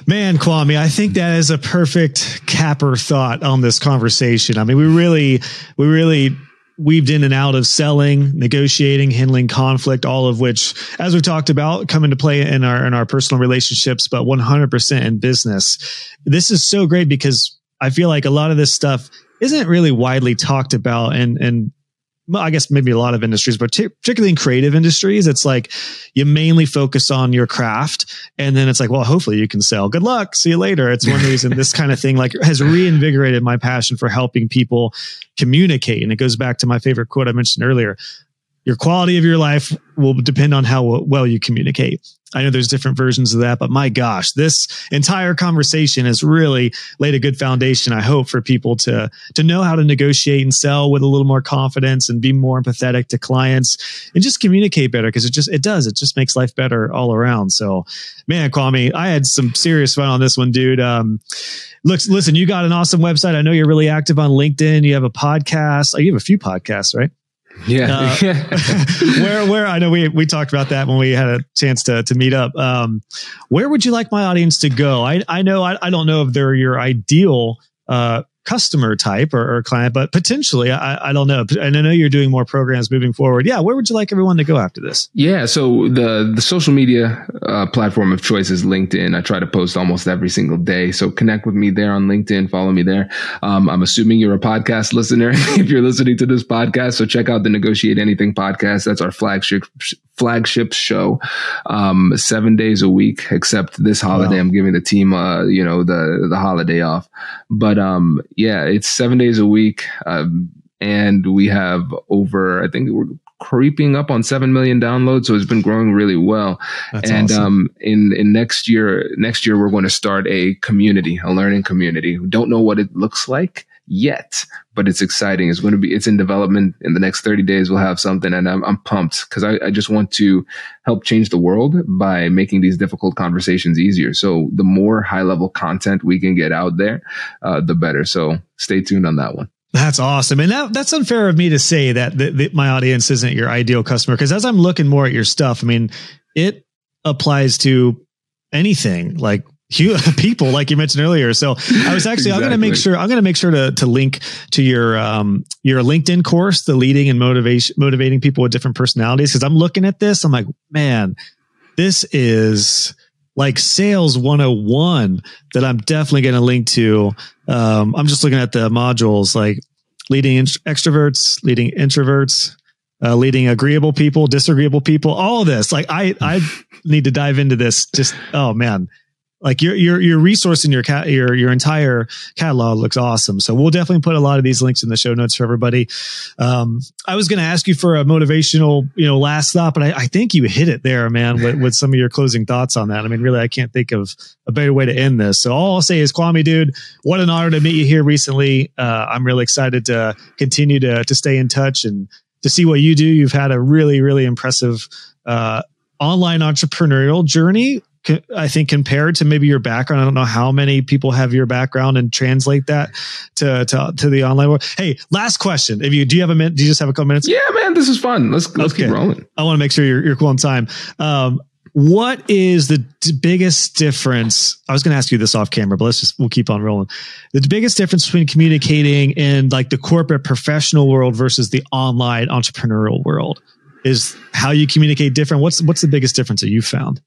Man, Kwame, I think that is a perfect capper thought on this conversation. I mean, we really, we really weaved in and out of selling, negotiating, handling conflict, all of which, as we talked about, come into play in our in our personal relationships, but 100% in business. This is so great because I feel like a lot of this stuff isn't really widely talked about and and I guess maybe a lot of industries, but t- particularly in creative industries, it's like you mainly focus on your craft. And then it's like, well, hopefully you can sell. Good luck. See you later. It's one reason this kind of thing like has reinvigorated my passion for helping people communicate. And it goes back to my favorite quote I mentioned earlier your quality of your life will depend on how well you communicate. I know there's different versions of that, but my gosh, this entire conversation has really laid a good foundation. I hope for people to to know how to negotiate and sell with a little more confidence and be more empathetic to clients and just communicate better because it just it does it just makes life better all around. So, man, Kwame, I had some serious fun on this one, dude. Um, looks, listen, you got an awesome website. I know you're really active on LinkedIn. You have a podcast. Oh, you have a few podcasts, right? Yeah. Uh, where, where I know we, we talked about that when we had a chance to, to meet up. Um, where would you like my audience to go? I, I know, I, I don't know if they're your ideal, uh, customer type or, or client, but potentially, I, I don't know. And I know you're doing more programs moving forward. Yeah, where would you like everyone to go after this? Yeah, so the the social media uh, platform of choice is LinkedIn. I try to post almost every single day, so connect with me there on LinkedIn. Follow me there. Um, I'm assuming you're a podcast listener if you're listening to this podcast. So check out the Negotiate Anything podcast. That's our flagship flagship show, um, seven days a week. Except this holiday, wow. I'm giving the team, uh, you know, the the holiday off. But um, yeah, it's seven days a week. Um, and we have over, I think we're creeping up on 7 million downloads. So it's been growing really well. That's and, awesome. um, in, in next year, next year, we're going to start a community, a learning community. We don't know what it looks like yet, but it's exciting. It's going to be, it's in development in the next 30 days. We'll have something and I'm, I'm pumped because I, I just want to help change the world by making these difficult conversations easier. So the more high level content we can get out there, uh, the better. So stay tuned on that one. That's awesome. And that, that's unfair of me to say that, that, that my audience isn't your ideal customer. Cause as I'm looking more at your stuff, I mean, it applies to anything like people like you mentioned earlier. So I was actually, exactly. I'm going to make sure, I'm going to make sure to, to link to your, um, your LinkedIn course, the leading and motivation, motivating people with different personalities. Cause I'm looking at this. I'm like, man, this is like sales 101 that I'm definitely going to link to. Um, I'm just looking at the modules like leading in- extroverts, leading introverts, uh, leading agreeable people, disagreeable people, all of this. Like I, I need to dive into this. Just, oh man, like your your your resource your cat your your entire catalog looks awesome. So we'll definitely put a lot of these links in the show notes for everybody. Um, I was going to ask you for a motivational, you know, last thought, but I, I think you hit it there, man, with, with some of your closing thoughts on that. I mean, really, I can't think of a better way to end this. So all I'll say is, Kwame, dude, what an honor to meet you here recently. Uh, I'm really excited to continue to to stay in touch and to see what you do. You've had a really really impressive. Uh, online entrepreneurial journey I think compared to maybe your background, I don't know how many people have your background and translate that to to, to the online world. Hey, last question. If you do you have a minute? Do you just have a couple minutes? Yeah, man, this is fun. Let's let's okay. keep rolling. I want to make sure you're you're cool on time. Um, what is the d- biggest difference? I was going to ask you this off camera, but let's just we'll keep on rolling. The biggest difference between communicating in like the corporate professional world versus the online entrepreneurial world is how you communicate different. What's what's the biggest difference that you found?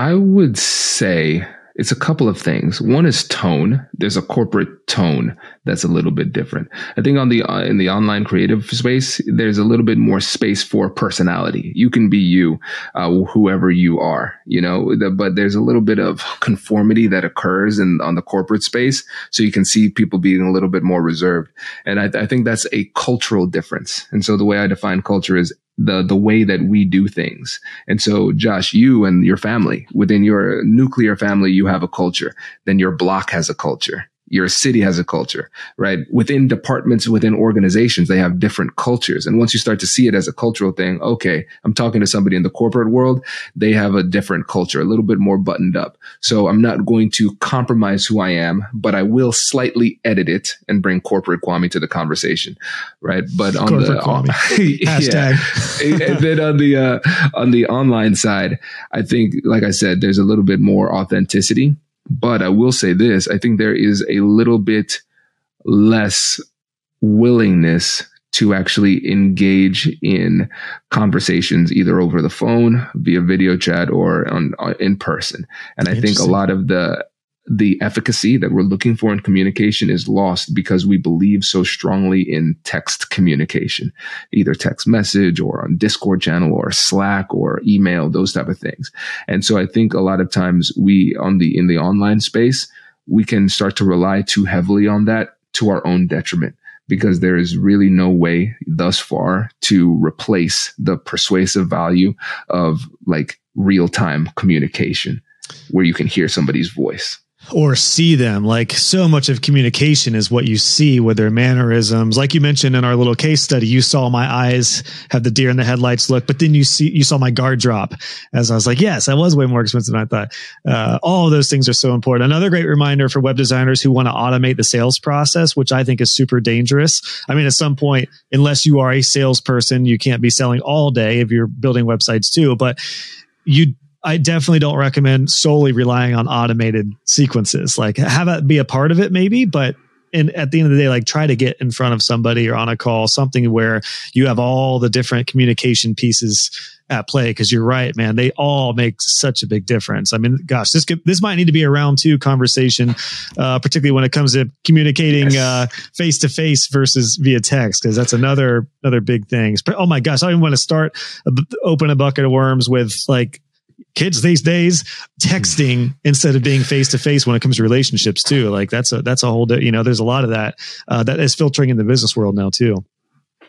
I would say it's a couple of things. One is tone. There's a corporate tone that's a little bit different. I think on the uh, in the online creative space, there's a little bit more space for personality. You can be you, uh, whoever you are, you know. The, but there's a little bit of conformity that occurs in on the corporate space, so you can see people being a little bit more reserved. And I, I think that's a cultural difference. And so the way I define culture is the the way that we do things. And so, Josh, you and your family within your nuclear family, you have a culture. Then your block has a culture your city has a culture, right? Within departments, within organizations, they have different cultures. And once you start to see it as a cultural thing, okay, I'm talking to somebody in the corporate world. They have a different culture, a little bit more buttoned up. So I'm not going to compromise who I am, but I will slightly edit it and bring corporate Kwame to the conversation, right? But on corporate the Kwame. hashtag, and then on the uh, on the online side, I think, like I said, there's a little bit more authenticity but I will say this I think there is a little bit less willingness to actually engage in conversations either over the phone, via video chat, or on, on in person. And I think a lot of the the efficacy that we're looking for in communication is lost because we believe so strongly in text communication, either text message or on Discord channel or Slack or email, those type of things. And so I think a lot of times we on the, in the online space, we can start to rely too heavily on that to our own detriment because there is really no way thus far to replace the persuasive value of like real time communication where you can hear somebody's voice or see them. Like so much of communication is what you see with their mannerisms. Like you mentioned in our little case study, you saw my eyes have the deer in the headlights look, but then you see, you saw my guard drop as I was like, yes, that was way more expensive than I thought. Uh, all those things are so important. Another great reminder for web designers who want to automate the sales process, which I think is super dangerous. I mean, at some point, unless you are a salesperson, you can't be selling all day if you're building websites too, but you I definitely don't recommend solely relying on automated sequences. Like have it be a part of it maybe, but and at the end of the day, like try to get in front of somebody or on a call, something where you have all the different communication pieces at play. Cause you're right, man. They all make such a big difference. I mean, gosh, this could, this might need to be a round two conversation, uh, particularly when it comes to communicating, face to face versus via text. Cause that's another, another big thing. Oh my gosh. I even want to start, open a bucket of worms with like, kids these days texting instead of being face to face when it comes to relationships too. Like that's a that's a whole you know there's a lot of that uh, that is filtering in the business world now too.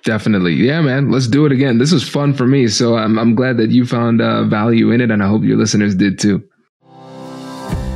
Definitely, yeah, man. Let's do it again. This was fun for me, so I'm I'm glad that you found uh, value in it, and I hope your listeners did too.